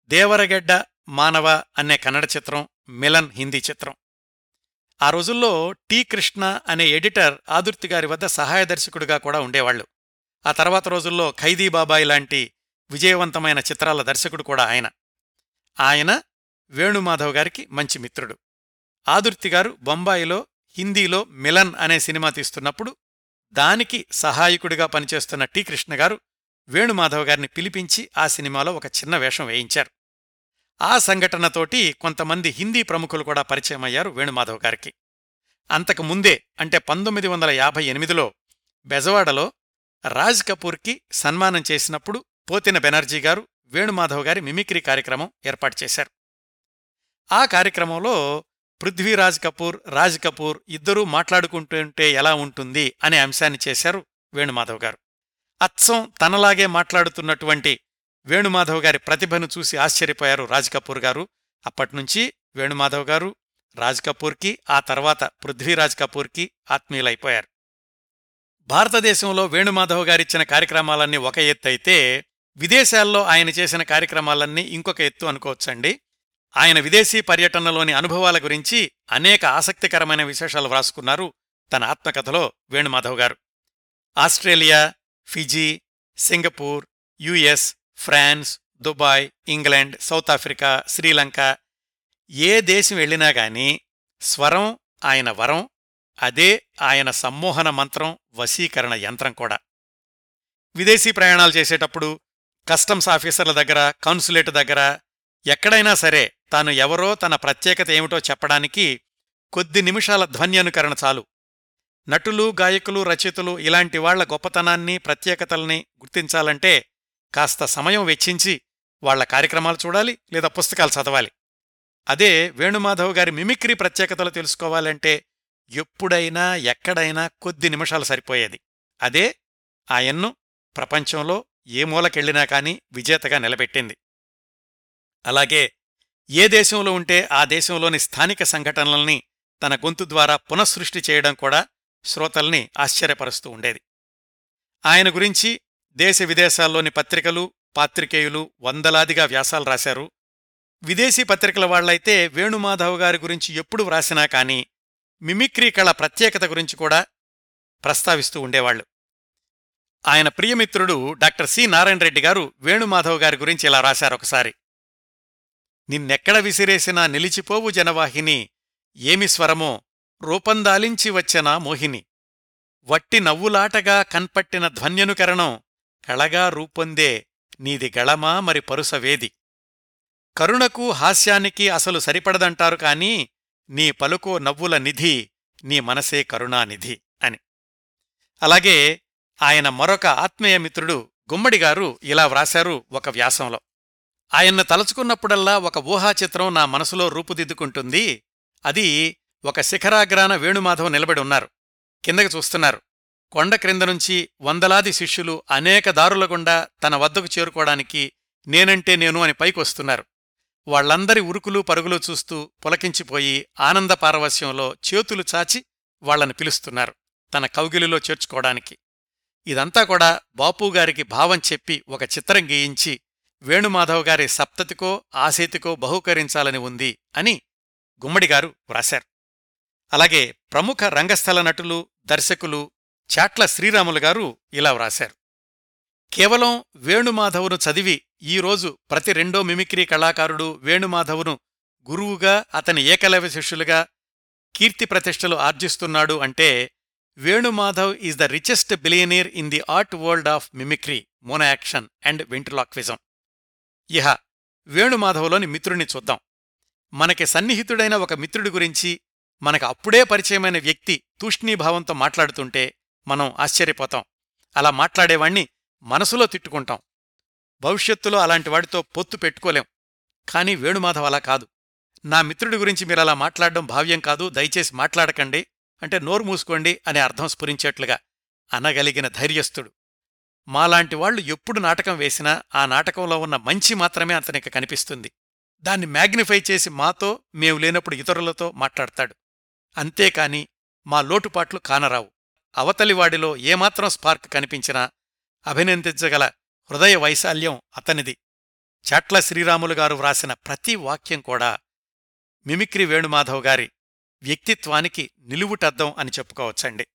దేవరగడ్డ మానవ అనే కన్నడ చిత్రం మిలన్ హిందీ చిత్రం. ఆ రోజుల్లో టి కృష్ణ అనే ఎడిటర్ ఆదుర్తి గారి వద్ద సహాయ దర్శకుడిగా కూడా ఉండేవాళ్ళు ఆ తర్వాత రోజుల్లో ఖైదీ బాబాయ్ లాంటి విజయవంతమైన చిత్రాల దర్శకుడు కూడా ఆయన. ఆయన వేణుమాధవ్ గారికి మంచి మిత్రుడు. ఆదుర్తి గారు బొంబాయిలో హిందీలో మిలన్ అనే సినిమా తీస్తున్నప్పుడు దానికి సహాయకుడిగా పనిచేస్తున్న టి కృష్ణ గారు వేణుమాధవ్ గారిని పిలిపించి ఆ సినిమాలో ఒక చిన్న వేషం వేయించారు. ఆ సంఘటనతోటి కొంతమంది హిందీ ప్రముఖులు కూడా పరిచయమయ్యారు వేణుమాధవ్ గారికి. అంతకు ముందే అంటే పంతొమ్మిది వందల యాభై ఎనిమిదిలో బెజవాడలో రాజ్ కపూర్కి సన్మానం చేసినప్పుడు పోతిన బెనర్జీ గారు వేణుమాధవ్ గారి మిమిక్రీ కార్యక్రమం ఏర్పాటు చేశారు. ఆ కార్యక్రమంలో పృథ్వీరాజ్ కపూర్ రాజ్ కపూర్ ఇద్దరూ మాట్లాడుకుంటుంటే ఎలా ఉంటుంది అనే అంశాన్ని చేశారు వేణుమాధవ్ గారు. అచ్చం తనలాగే మాట్లాడుతున్నటువంటి వేణుమాధవ్ గారి ప్రతిభను చూసి ఆశ్చర్యపోయారు రాజ్ కపూర్ గారు. అప్పట్నుంచి వేణుమాధవ్ గారు రాజ్ కపూర్కి ఆ తర్వాత పృథ్వీరాజ్ కపూర్కి ఆత్మీయులైపోయారు. భారతదేశంలో వేణుమాధవ్ గారిచ్చిన కార్యక్రమాలన్నీ ఒక ఎత్తు అయితే విదేశాల్లో ఆయన చేసిన కార్యక్రమాలన్నీ ఇంకొక ఎత్తు అనుకోవచ్చండి. ఆయన విదేశీ పర్యటనలోని అనుభవాల గురించి అనేక ఆసక్తికరమైన విశేషాలు వ్రాసుకున్నారు తన ఆత్మకథలో Venumadhav garu. Australia Fiji Singapore US France Dubai England South Africa Sri Lanka ఏ దేశం వెళ్ళినా గాని స్వరం ఆయన వరం అదే ఆయన సమ్మోహన మంత్రం వశీకరణ యంత్రం కూడా. విదేశీ ప్రయాణాలు చేసేటప్పుడు కస్టమ్స్ ఆఫీసర్ల దగ్గర కాన్సులేట్ దగ్గర ఎక్కడైనా సరే తాను ఎవరో తన ప్రత్యేకత ఏమిటో చెప్పడానికి కొద్ది నిమిషాల ధ్వన్యనుకరణ చాలు. నటులు గాయకులు రచయితలు ఇలాంటి వాళ్ళ గొప్పతనాన్ని ప్రత్యేకతల్ని గుర్తించాలంటే కాస్త సమయం వెచ్చించి వాళ్ళ కార్యక్రమాలు చూడాలి లేదా పుస్తకాలు చదవాలి. అదే వేణుమాధవ్ గారి మిమిక్రీ ప్రత్యేకతలు తెలుసుకోవాలంటే ఎప్పుడైనా ఎక్కడైనా కొద్ది నిమిషాలు సరిపోయేది. అదే ఆయన్ను ప్రపంచంలో ఏ మూలకెళ్ళినా కాని విజేతగా నిలబెట్టింది. అలాగే ఏ దేశంలో ఉంటే ఆ దేశంలోని స్థానిక సంఘటనల్ని తన గొంతు ద్వారా పునఃసృష్టి చేయడం కూడా శ్రోతల్ని ఆశ్చర్యపరుస్తూ ఉండేది. ఆయన గురించి దేశ విదేశాల్లోని పత్రికలు పాత్రికేయులు వందలాదిగా వ్యాసాలు రాశారు. విదేశీ పత్రికల వాళ్ళైతే వేణుమాధవ్ గారి గురించి ఎప్పుడు వ్రాసినా కాని మిమిక్రీ కళ ప్రత్యేకత గురించి కూడా ప్రస్తావిస్తూ ఉండేవాళ్ళు ఆయన ప్రియమిత్రుడు డాక్టర్ సి. నారాయణ రెడ్డి గారు వేణుమాధవ్ గారి గురించి ఇలా రాశారొకసారి నిన్నెక్కడ విసిరేసినా నిలిచిపోవు జనవాహిని. ఏమి స్వరమో రూపందాలించి వచ్చెనా మోహిని. వట్టి నవ్వులాటగా కన్పట్టిన ధ్వన్యనుకరణం కళగా రూపొందే నీది గళమా మరి పరుసవేది కరుణకు హాస్యానికి అసలు సరిపడదంటారు కాని నీ పలుకో నవ్వుల నిధి నీ మనసే కరుణానిధి అని. అలాగే ఆయన మరొక ఆత్మీయమిత్రుడు గుమ్మడిగారు ఇలా వ్రాశారు ఒక వ్యాసంలో. ఆయన్ను తలుచుకున్నప్పుడల్లా ఒక ఊహాచిత్రం నా మనసులో రూపుదిద్దుకుంటుంది. అది ఒక శిఖరాగ్రాన వేణుమాధవ్ నిలబడి ఉన్నారు. కిందకి చూస్తున్నారు. కొండ క్రింద నుంచి వందలాది శిష్యులు అనేక దారుల గుండా తన వద్దకు చేరుకోవడానికి నేనంటే నేను అని పైకొస్తున్నారు వాళ్ళందరి ఉరుకులు పరుగులు చూస్తూ పులకించిపోయి ఆనంద పారవస్యంలో చేతులు చాచి వాళ్ళను పిలుస్తున్నారు తన కౌగిలిలో చేర్చుకోవడానికి. ఇదంతా కూడా బాపూగారికి భావం చెప్పి ఒక చిత్రం గీయించి వేణుమాధవ్ గారి సప్తతికో ఆసేతికో బహూకరించాలని ఉంది అని గుమ్మడిగారు వ్రాశారు. అలాగే ప్రముఖ రంగస్థల నటులు దర్శకులు చాట్ల శ్రీరాములు గారు ఇలా వ్రాశారు. కేవలం వేణుమాధవును చదివి ఈరోజు ప్రతి రెండో మిమిక్రీ కళాకారుడు వేణుమాధవును గురువుగా అతని ఏకలవ్య శిష్యులుగా కీర్తి ప్రతిష్టలు ఆర్జిస్తున్నాడు అంటే Venumadhav is the richest billionaire in the art world of mimicry mono action and ventriloquism ఇహ వేణుమాధవ్లోని మిత్రుణ్ణి చూద్దాం. మనకి సన్నిహితుడైన ఒక మిత్రుడి గురించి మనకు అప్పుడే పరిచయమైన వ్యక్తి తూష్ణీభావంతో మాట్లాడుతుంటే మనం ఆశ్చర్యపోతాం. అలా మాట్లాడేవాణ్ణి మనసులో తిట్టుకుంటాం. భవిష్యత్తులో అలాంటి వాడితో పొత్తు పెట్టుకోలేం. కాని వేణుమాధవ్ అలా కాదు. నా మిత్రుడి గురించి మీరలా మాట్లాడడం భావ్యం కాదు దయచేసి మాట్లాడకండి అంటే నోరు మూసుకోండి అనే అర్థం స్ఫురించేట్లుగా అనగలిగిన ధైర్యస్థుడు మాలాంటి వాళ్ళు ఎప్పుడు నాటకం వేసినా ఆ నాటకంలో ఉన్న మంచి మాత్రమే అతనికి కనిపిస్తుంది. దాన్ని మ్యాగ్నిఫై చేసి మాతో మేము లేనప్పుడు ఇతరులతో మాట్లాడతాడు. అంతేకాని మా లోటుపాట్లు కానరావు. అవతలివాడిలో ఏమాత్రం స్పార్క్ కనిపించినా అభినందించగల హృదయ వైశాల్యం అతనిది. చాట్ల శ్రీరాములు గారు వ్రాసిన ప్రతి వాక్యం కూడా మిమిక్రీ వేణుమాధవ్ గారి వ్యక్తిత్వానికి నిలువుటద్దం అని చెప్పుకోవచ్చండి.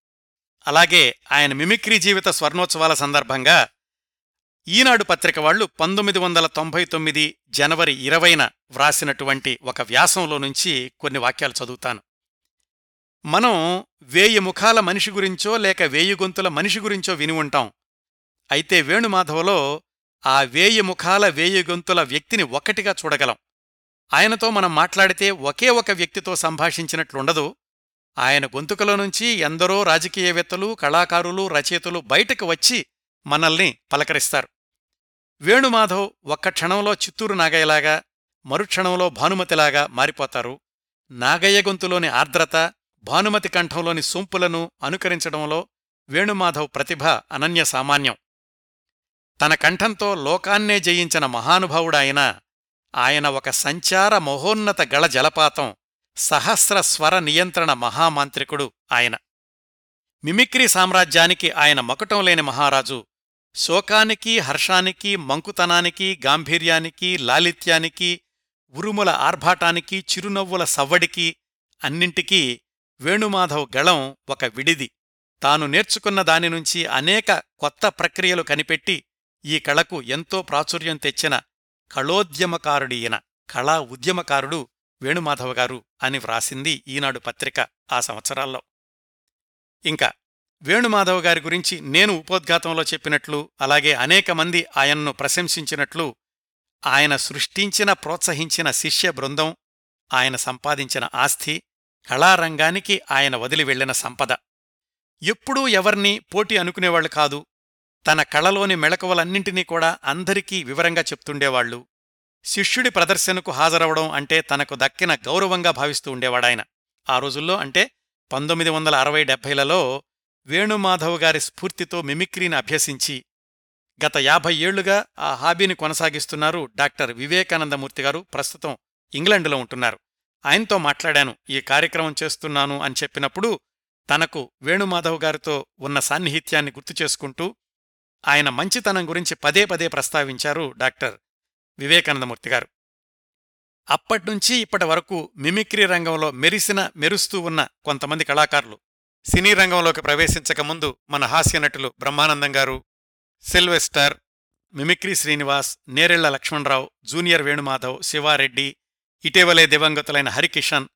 అలాగే ఆయన మిమిక్రీ జీవిత స్వర్ణోత్సవాల సందర్భంగా ఈనాడు పత్రిక వాళ్ళు పంతొమ్మిది వందల తొంభై తొమ్మిది జనవరి ఇరవైన వ్రాసినటువంటి ఒక వ్యాసంలో నుంచి కొన్ని వాక్యాలు చదువుతాను. మనం వేయి ముఖాల మనిషి గురించో లేక వేయి గొంతుల మనిషి గురించో విని ఉంటాం. అయితే వేణుమాధవలో ఆ వేయి ముఖాల వేయి గొంతుల వ్యక్తిని ఒక్కటిగా చూడగలం. ఆయనతో మనం మాట్లాడితే ఒకే ఒక వ్యక్తితో సంభాషించినట్లుండదు. ఆయన గొంతుకలో నుంచి ఎందరో రాజకీయవేత్తలు కళాకారులు రచయితలు బయటకు వచ్చి మనల్ని పలకరిస్తారు. వేణుమాధవ్ ఒక్క క్షణంలో చిత్తూరు నాగయ్యలాగా మరుక్షణంలో భానుమతిలాగా మారిపోతారు. నాగయ్య గొంతులోని ఆర్ద్రత భానుమతి కంఠంలోని సొంపులను అనుకరించడంలో వేణుమాధవ్ ప్రతిభ అనన్య సామాన్యం. తన కంఠంతో లోకాన్నే జయించిన మహానుభావుడాయన ఆయన ఒక సంచార మహోన్నత గళ జలపాతం సహస్ర స్వర నియంత్రణ మహామాంత్రికుడు ఆయన. మిమిక్రీ సామ్రాజ్యానికి ఆయన మకుటం లేని మహారాజు. శోకానికి హర్షానికి మంకుతనానికి గాంభీర్యానికి లాలిత్యానికి ఉరుముల ఆర్భాటానికి చిరునవ్వుల సవ్వడికి అన్నింటికీ వేణుమాధవ్ గళం ఒక విడిది. తాను నేర్చుకున్న దానినుంచి అనేక కొత్త ప్రక్రియలు కనిపెట్టి ఈ కళకు ఎంతో ప్రాచుర్యం తెచ్చిన కళోద్యమకారుడియన కళా ఉద్యమకారుడు వేణుమాధవ గారు అని వ్రాసింది ఈనాడు పత్రిక ఆ సంవత్సరాల్లో. ఇంకా వేణుమాధవ గారి గురించి నేను ఉపోద్ఘాతంలో చెప్పినట్లు అలాగే అనేక మంది ఆయన్ను ప్రశంసించినట్లు ఆయన సృష్టించిన ప్రోత్సహించిన శిష్య బృందం ఆయన సంపాదించిన ఆస్తి కళారంగానికి ఆయన వదిలి వెళ్ళిన సంపద. ఎప్పుడూ ఎవర్నీ పోటీ అనుకునేవాళ్ళు కాదు తన కళలోని మెళకువలన్నింటినీ కూడా అందరికీ వివరంగా చెప్తుండేవాళ్ళు శిష్యుడి ప్రదర్శనకు హాజరవడం అంటే తనకు దక్కిన గౌరవంగా భావిస్తూ ఉండేవాడాయన ఆ రోజుల్లో అంటే పంతొమ్మిది వందల అరవై డెబ్భైలలో వేణుమాధవ్ గారి స్ఫూర్తితో మిమిక్రీని అభ్యసించి గత యాభై ఏళ్ళుగా ఆ హాబీని కొనసాగిస్తున్నారు డాక్టర్ వివేకానందమూర్తి గారు. ప్రస్తుతం ఇంగ్లండులో ఉంటున్నారు. ఆయనతో మాట్లాడాను ఈ కార్యక్రమం చేస్తున్నాను అని చెప్పినప్పుడు తనకు వేణుమాధవ్ గారితో ఉన్న సాన్నిహిత్యాన్ని గుర్తు చేసుకుంటూ ఆయన మంచితనం గురించి పదే పదే ప్రస్తావించారు డాక్టర్ వివేకానందమూర్తి గారు. అప్పట్నుంచి ఇప్పటి వరకు మిమిక్రీ రంగంలో మెరిసిన మెరుస్తూ ఉన్న కొంతమంది కళాకారులు సినీ రంగంలోకి ప్రవేశించకముందు మన హాస్యనటులు Brahmanandam garu Sylvester mimicry Srinivas Nerella Lakshmana Rao junior Venumadhav Siva Reddy ఇటీవలే దివంగతులైన హరికిషన్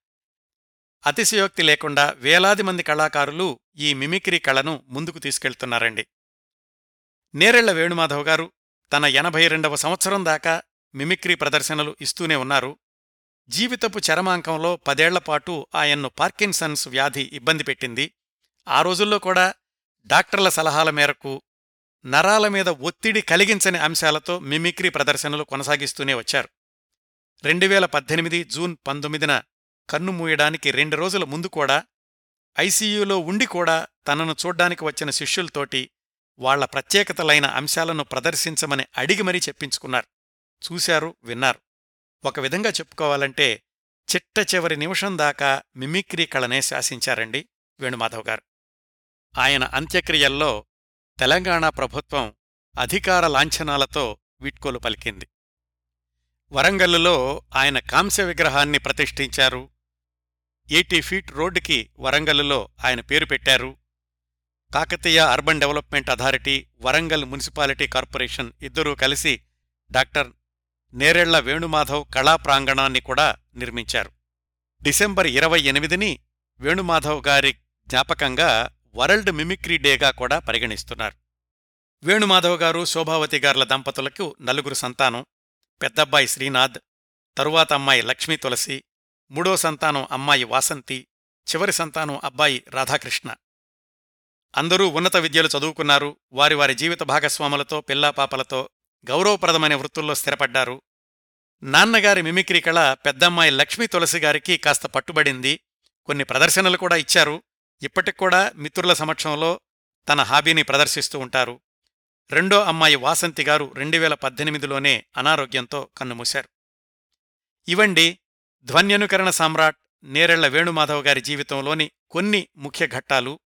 అతిశయోక్తి లేకుండా వేలాది మంది కళాకారులు ఈ మిమిక్రీ కళను ముందుకు తీసుకెళ్తున్నారండి. నేరెళ్ళ వేణుమాధవ్ గారు తన ఎనభై రెండవ సంవత్సరం దాకా మిమిక్రీ ప్రదర్శనలు ఇస్తూనే ఉన్నారు. జీవితపు చరమాంకంలో పదేళ్ళపాటు ఆయన్ను పార్కిన్సన్స్ వ్యాధి ఇబ్బంది పెట్టింది. ఆ రోజుల్లో కూడా డాక్టర్ల సలహాల మేరకు నరాల మీద ఒత్తిడి కలిగించని అంశాలతో మిమిక్రీ ప్రదర్శనలు కొనసాగిస్తూనే వచ్చారు. రెండువేల పద్దెనిమిది జూన్ పంతొమ్మిదిన కన్ను మూయడానికి రెండు రోజుల ముందు కూడా ఐసీయూలో ఉండి కూడా తనను చూడ్డానికి వచ్చిన శిష్యులతోటి వాళ్ళ ప్రత్యేకతలైన అంశాలను ప్రదర్శించమని అడిగి మరీ చెప్పించుకున్నారు. చూశారు విన్నారు. ఒక విధంగా చెప్పుకోవాలంటే చిట్ట చివరి నిమిషం దాకా మిమిక్రీ కళనే శాసించారండి వేణుమాధవ్ గారు. ఆయన అంత్యక్రియల్లో తెలంగాణ ప్రభుత్వం అధికార లాంఛనాలతో వీట్కోలు పలికింది. వరంగల్లులో ఆయన కాంస్య విగ్రహాన్ని ప్రతిష్ఠించారు. ఎయిటీ ఫీట్ రోడ్డుకి వరంగల్లులో ఆయన పేరు పెట్టారు. Kakatiya urban development authority Warangal municipality corporation ఇద్దరూ కలిసి డాక్టర్ నేరెళ్ళ వేణుమాధవ్ కళా ప్రాంగణాన్ని కూడా నిర్మించారు. డిసెంబర్ ఇరవై ఎనిమిదిని వేణుమాధవ్ గారి జ్ఞాపకంగా వరల్డ్ మిమిక్రీ డేగా కూడా పరిగణిస్తున్నారు. వేణుమాధవ్ గారు శోభావతి గార్ల దంపతులకు నలుగురు సంతానం పెద్దబ్బాయి శ్రీనాథ్ తరువాత అమ్మాయి లక్ష్మీ తులసి మూడో సంతానం అమ్మాయి వాసంతి చివరి సంతానం అబ్బాయి రాధాకృష్ణ. అందరూ ఉన్నత విద్యలు చదువుకున్నారు వారి వారి జీవిత భాగస్వాములతో పిల్లాపాపలతో గౌరవప్రదమైన వృత్తుల్లో స్థిరపడ్డారు. నాన్నగారి మిమిక్రీ కళ పెద్దమ్మాయి లక్ష్మీ తులసి గారికి కాస్త పట్టుబడింది. కొన్ని ప్రదర్శనలు కూడా ఇచ్చారు. ఇప్పటికూడా మిత్రుల సమక్షంలో తన హాబీని ప్రదర్శిస్తూ ఉంటారు. రెండో అమ్మాయి వాసంతి గారు రెండువేల పద్దెనిమిదిలోనే అనారోగ్యంతో కన్నుమూశారు. ఇవండి ధ్వన్యనుకరణ సామ్రాట్ నేరెళ్ళ వేణుమాధవ్ గారి జీవితంలోని కొన్ని ముఖ్య ఘట్టాలు.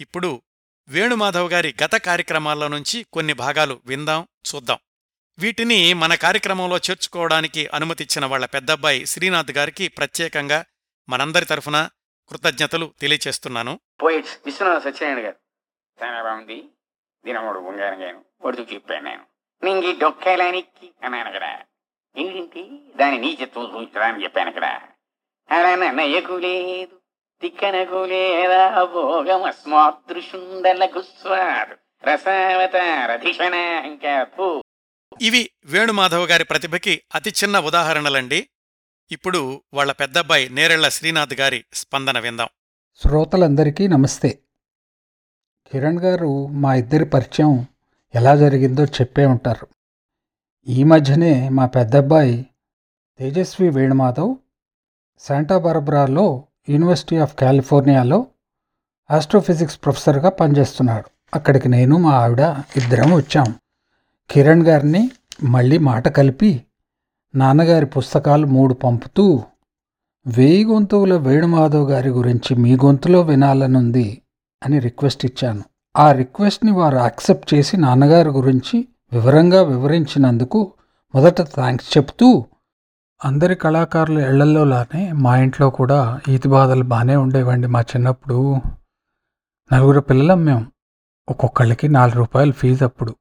ఇప్పుడు వేణుమాధవ్ గారి గత కార్యక్రమాల్లో నుంచి కొన్ని భాగాలు విందాం చూద్దాం. వీటిని మన కార్యక్రమంలో చేర్చుకోవడానికి అనుమతిచ్చిన వాళ్ళ పెద్దబ్బాయి శ్రీనాథ్ గారికి ప్రత్యేకంగా మనందరి తరఫున కృతజ్ఞతలు తెలియచేస్తున్నాను. పోయిట్స్ విశ్వనాథ సత్యనారాయణ గారు. చాలా బాగుంది దినముడు ఉంగాను ఒడుతూ చెప్పాను నేను. నింగి డొక్కేలానికి అన్నాను కదా ఏంటి? దాని నీచత్వం చూపించడానికి చెప్పాను ఇక్కడ అలా నన్నయ్యకు లేదు రసావతారధిషణ ఇంకా పూ ఇవి వేణుమాధవ్ గారి ప్రతిభకి అతి చిన్న ఉదాహరణలండి. ఇప్పుడు వాళ్ళ పెద్దబ్బాయి నేరెళ్ళ శ్రీనాథ్ గారి స్పందన విందాం. శ్రోతలందరికీ నమస్తే. కిరణ్ గారు మా ఇద్దరి పరిచయం ఎలా జరిగిందో చెప్పే ఉంటారు. ఈ మధ్యనే మా పెద్దబ్బాయి తేజస్వి వేణుమాధవ్ శాంటా బార్బరాలో యూనివర్సిటీ ఆఫ్ కాలిఫోర్నియాలో ఆస్ట్రోఫిజిక్స్ ప్రొఫెసర్గా పనిచేస్తున్నాడు. అక్కడికి నేను మా ఆవిడ ఇద్దరం వచ్చాం. కిరణ్ గారిని మళ్ళీ మాట కలిపి నాన్నగారి పుస్తకాలు మూడు పంపుతూ వేయి గొంతువుల వేణుమాధవ్ గారి గురించి మీ గొంతులో వినాలనుంది అని రిక్వెస్ట్ ఇచ్చాను. ఆ రిక్వెస్ట్ని వారు యాక్సెప్ట్ చేసి నాన్నగారి గురించి వివరంగా వివరించినందుకు మొదట థ్యాంక్స్ చెప్తూ అందరి కళాకారుల ఇళ్ళలోలానే మా ఇంట్లో కూడా ఈతి బాధలు బాగానే ఉండేవండి. మా చిన్నప్పుడు నలుగురు పిల్లలం మేము ఒక్కొక్కళ్ళకి నాలుగు రూపాయలు ఫీజు అప్పుడు.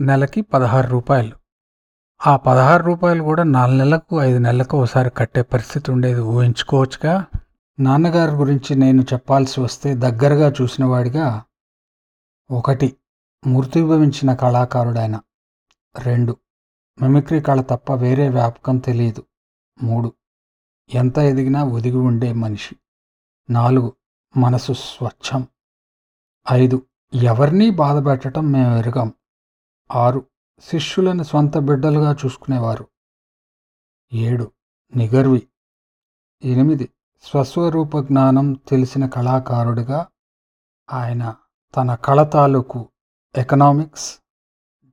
నెలకి పదహారు రూపాయలు. ఆ పదహారు రూపాయలు కూడా నాలుగు నెలలకు ఐదు నెలలకు ఒకసారి కట్టే పరిస్థితి ఉండేది. ఊహించుకోవచ్చుగా. నాన్నగారి గురించి నేను చెప్పాల్సి వస్తే దగ్గరగా చూసిన వాడిగా ఒకటి. మృతిభవించిన కళాకారుడైన రెండు. మిమిక్రీ కళ తప్ప వేరే వ్యాపకం తెలియదు. మూడు. ఎంత ఎదిగినా ఒదిగి ఉండే మనిషి. నాలుగు. మనసు స్వచ్ఛం. ఐదు. ఎవరినీ బాధపెట్టడం మేము ఎరగాం. ఆరు. శిష్యులను సొంత బిడ్డలుగా చూసుకునేవారు. ఏడు. నిగర్వి. ఎనిమిది. స్వస్వరూప జ్ఞానం తెలిసిన కళాకారుడిగా ఆయన తన కళ తాలూకు ఎకనామిక్స్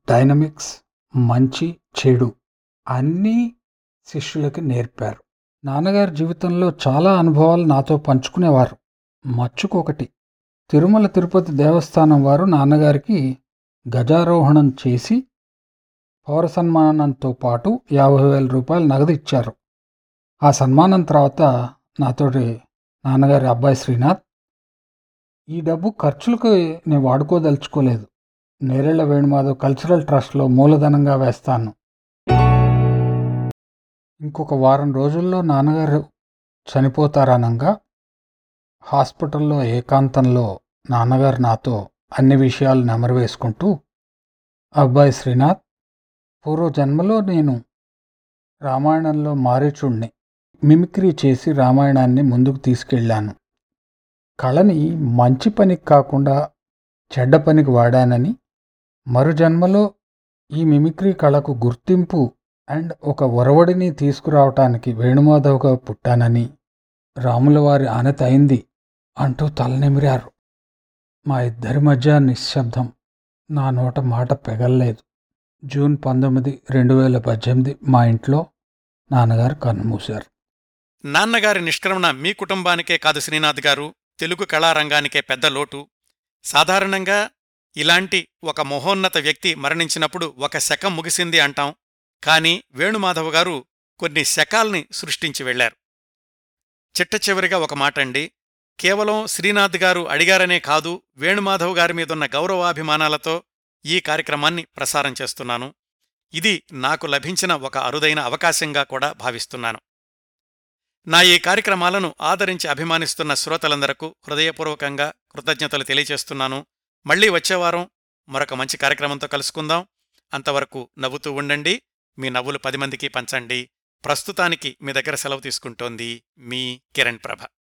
డైనమిక్స్ మంచి చెడు అన్నీ శిష్యులకి నేర్పారు. నాన్నగారి జీవితంలో చాలా అనుభవాలు నాతో పంచుకునేవారు. మచ్చుకొకటి. తిరుమల తిరుపతి దేవస్థానం వారు నాన్నగారికి గజారోహణం చేసి పౌర సన్మానంతో పాటు యాభై వేల రూపాయలు నగదు ఇచ్చారు. ఆ సన్మానం తర్వాత నాతోటి నాన్నగారి అబ్బాయి శ్రీనాథ్ ఈ డబ్బు ఖర్చులకు నేను వాడుకోదలుచుకోలేదు. నేరేళ్ళ వేణుమాధవ్ కల్చరల్ ట్రస్ట్లో మూలధనంగా వేస్తాను. ఇంకొక వారం రోజుల్లో నాన్నగారు చనిపోతారనంగా హాస్పిటల్లో ఏకాంతంలో నాన్నగారు నాతో అన్ని విషయాలు నెమరు వేసుకుంటూ అబ్బాయి శ్రీనాథ్ పూర్వ జన్మలో నేను రామాయణంలో మారీచుణ్ణి మిమిక్రీ చేసి రామాయణాన్ని ముందుకు తీసుకెళ్ళాను. కళని మంచి పనికి కాకుండా చెడ్డ పనికి వాడానని మరు జన్మలో ఈ మిమిక్రీ కళకు గుర్తింపు అండ్ ఒక ఒరవడిని తీసుకురావటానికి వేణుమాధవ్గా పుట్టానని రాములవారి ఆనత అయింది అంటూ తలనిమిరారు మా ఇద్దరి మధ్య నిశ్శబ్దం. నా నోట మాట పెగల్లేదు. జూన్ పంతొమ్మిది రెండు వేల పద్దెనిమిది మా ఇంట్లో నాన్నగారు కన్నుమూశారు నాన్నగారి నిష్క్రమణ మీ కుటుంబానికే కాదు శ్రీనాథ్ గారు. తెలుగు కళారంగానికే పెద్ద లోటు. సాధారణంగా ఇలాంటి ఒక మహోన్నత వ్యక్తి మరణించినప్పుడు ఒక శకం ముగిసింది అంటాం. కాని వేణుమాధవ్ గారు కొన్ని శకాల్ని సృష్టించి వెళ్ళారు చిట్ట చివరిగా ఒక మాటండి కేవలం శ్రీనాథ్ గారు అడిగారనే కాదు వేణుమాధవ్ గారి మీదున్న గౌరవాభిమానాలతో ఈ కార్యక్రమాన్ని ప్రసారం చేస్తున్నాను. ఇది నాకు లభించిన ఒక అరుదైన అవకాశంగా కూడా భావిస్తున్నాను. నా ఈ కార్యక్రమాలను ఆదరించి అభిమానిస్తున్న శ్రోతలందరకు హృదయపూర్వకంగా కృతజ్ఞతలు తెలియచేస్తున్నాను మళ్ళీ వచ్చేవారం మరొక మంచి కార్యక్రమంతో కలుసుకుందాం. అంతవరకు నవ్వుతూ ఉండండి. మీ నవ్వులు పది మందికి పంచండి. ప్రస్తుతానికి మీ దగ్గర సెలవు తీసుకుంటోంది మీ కిరణ్ ప్రభ.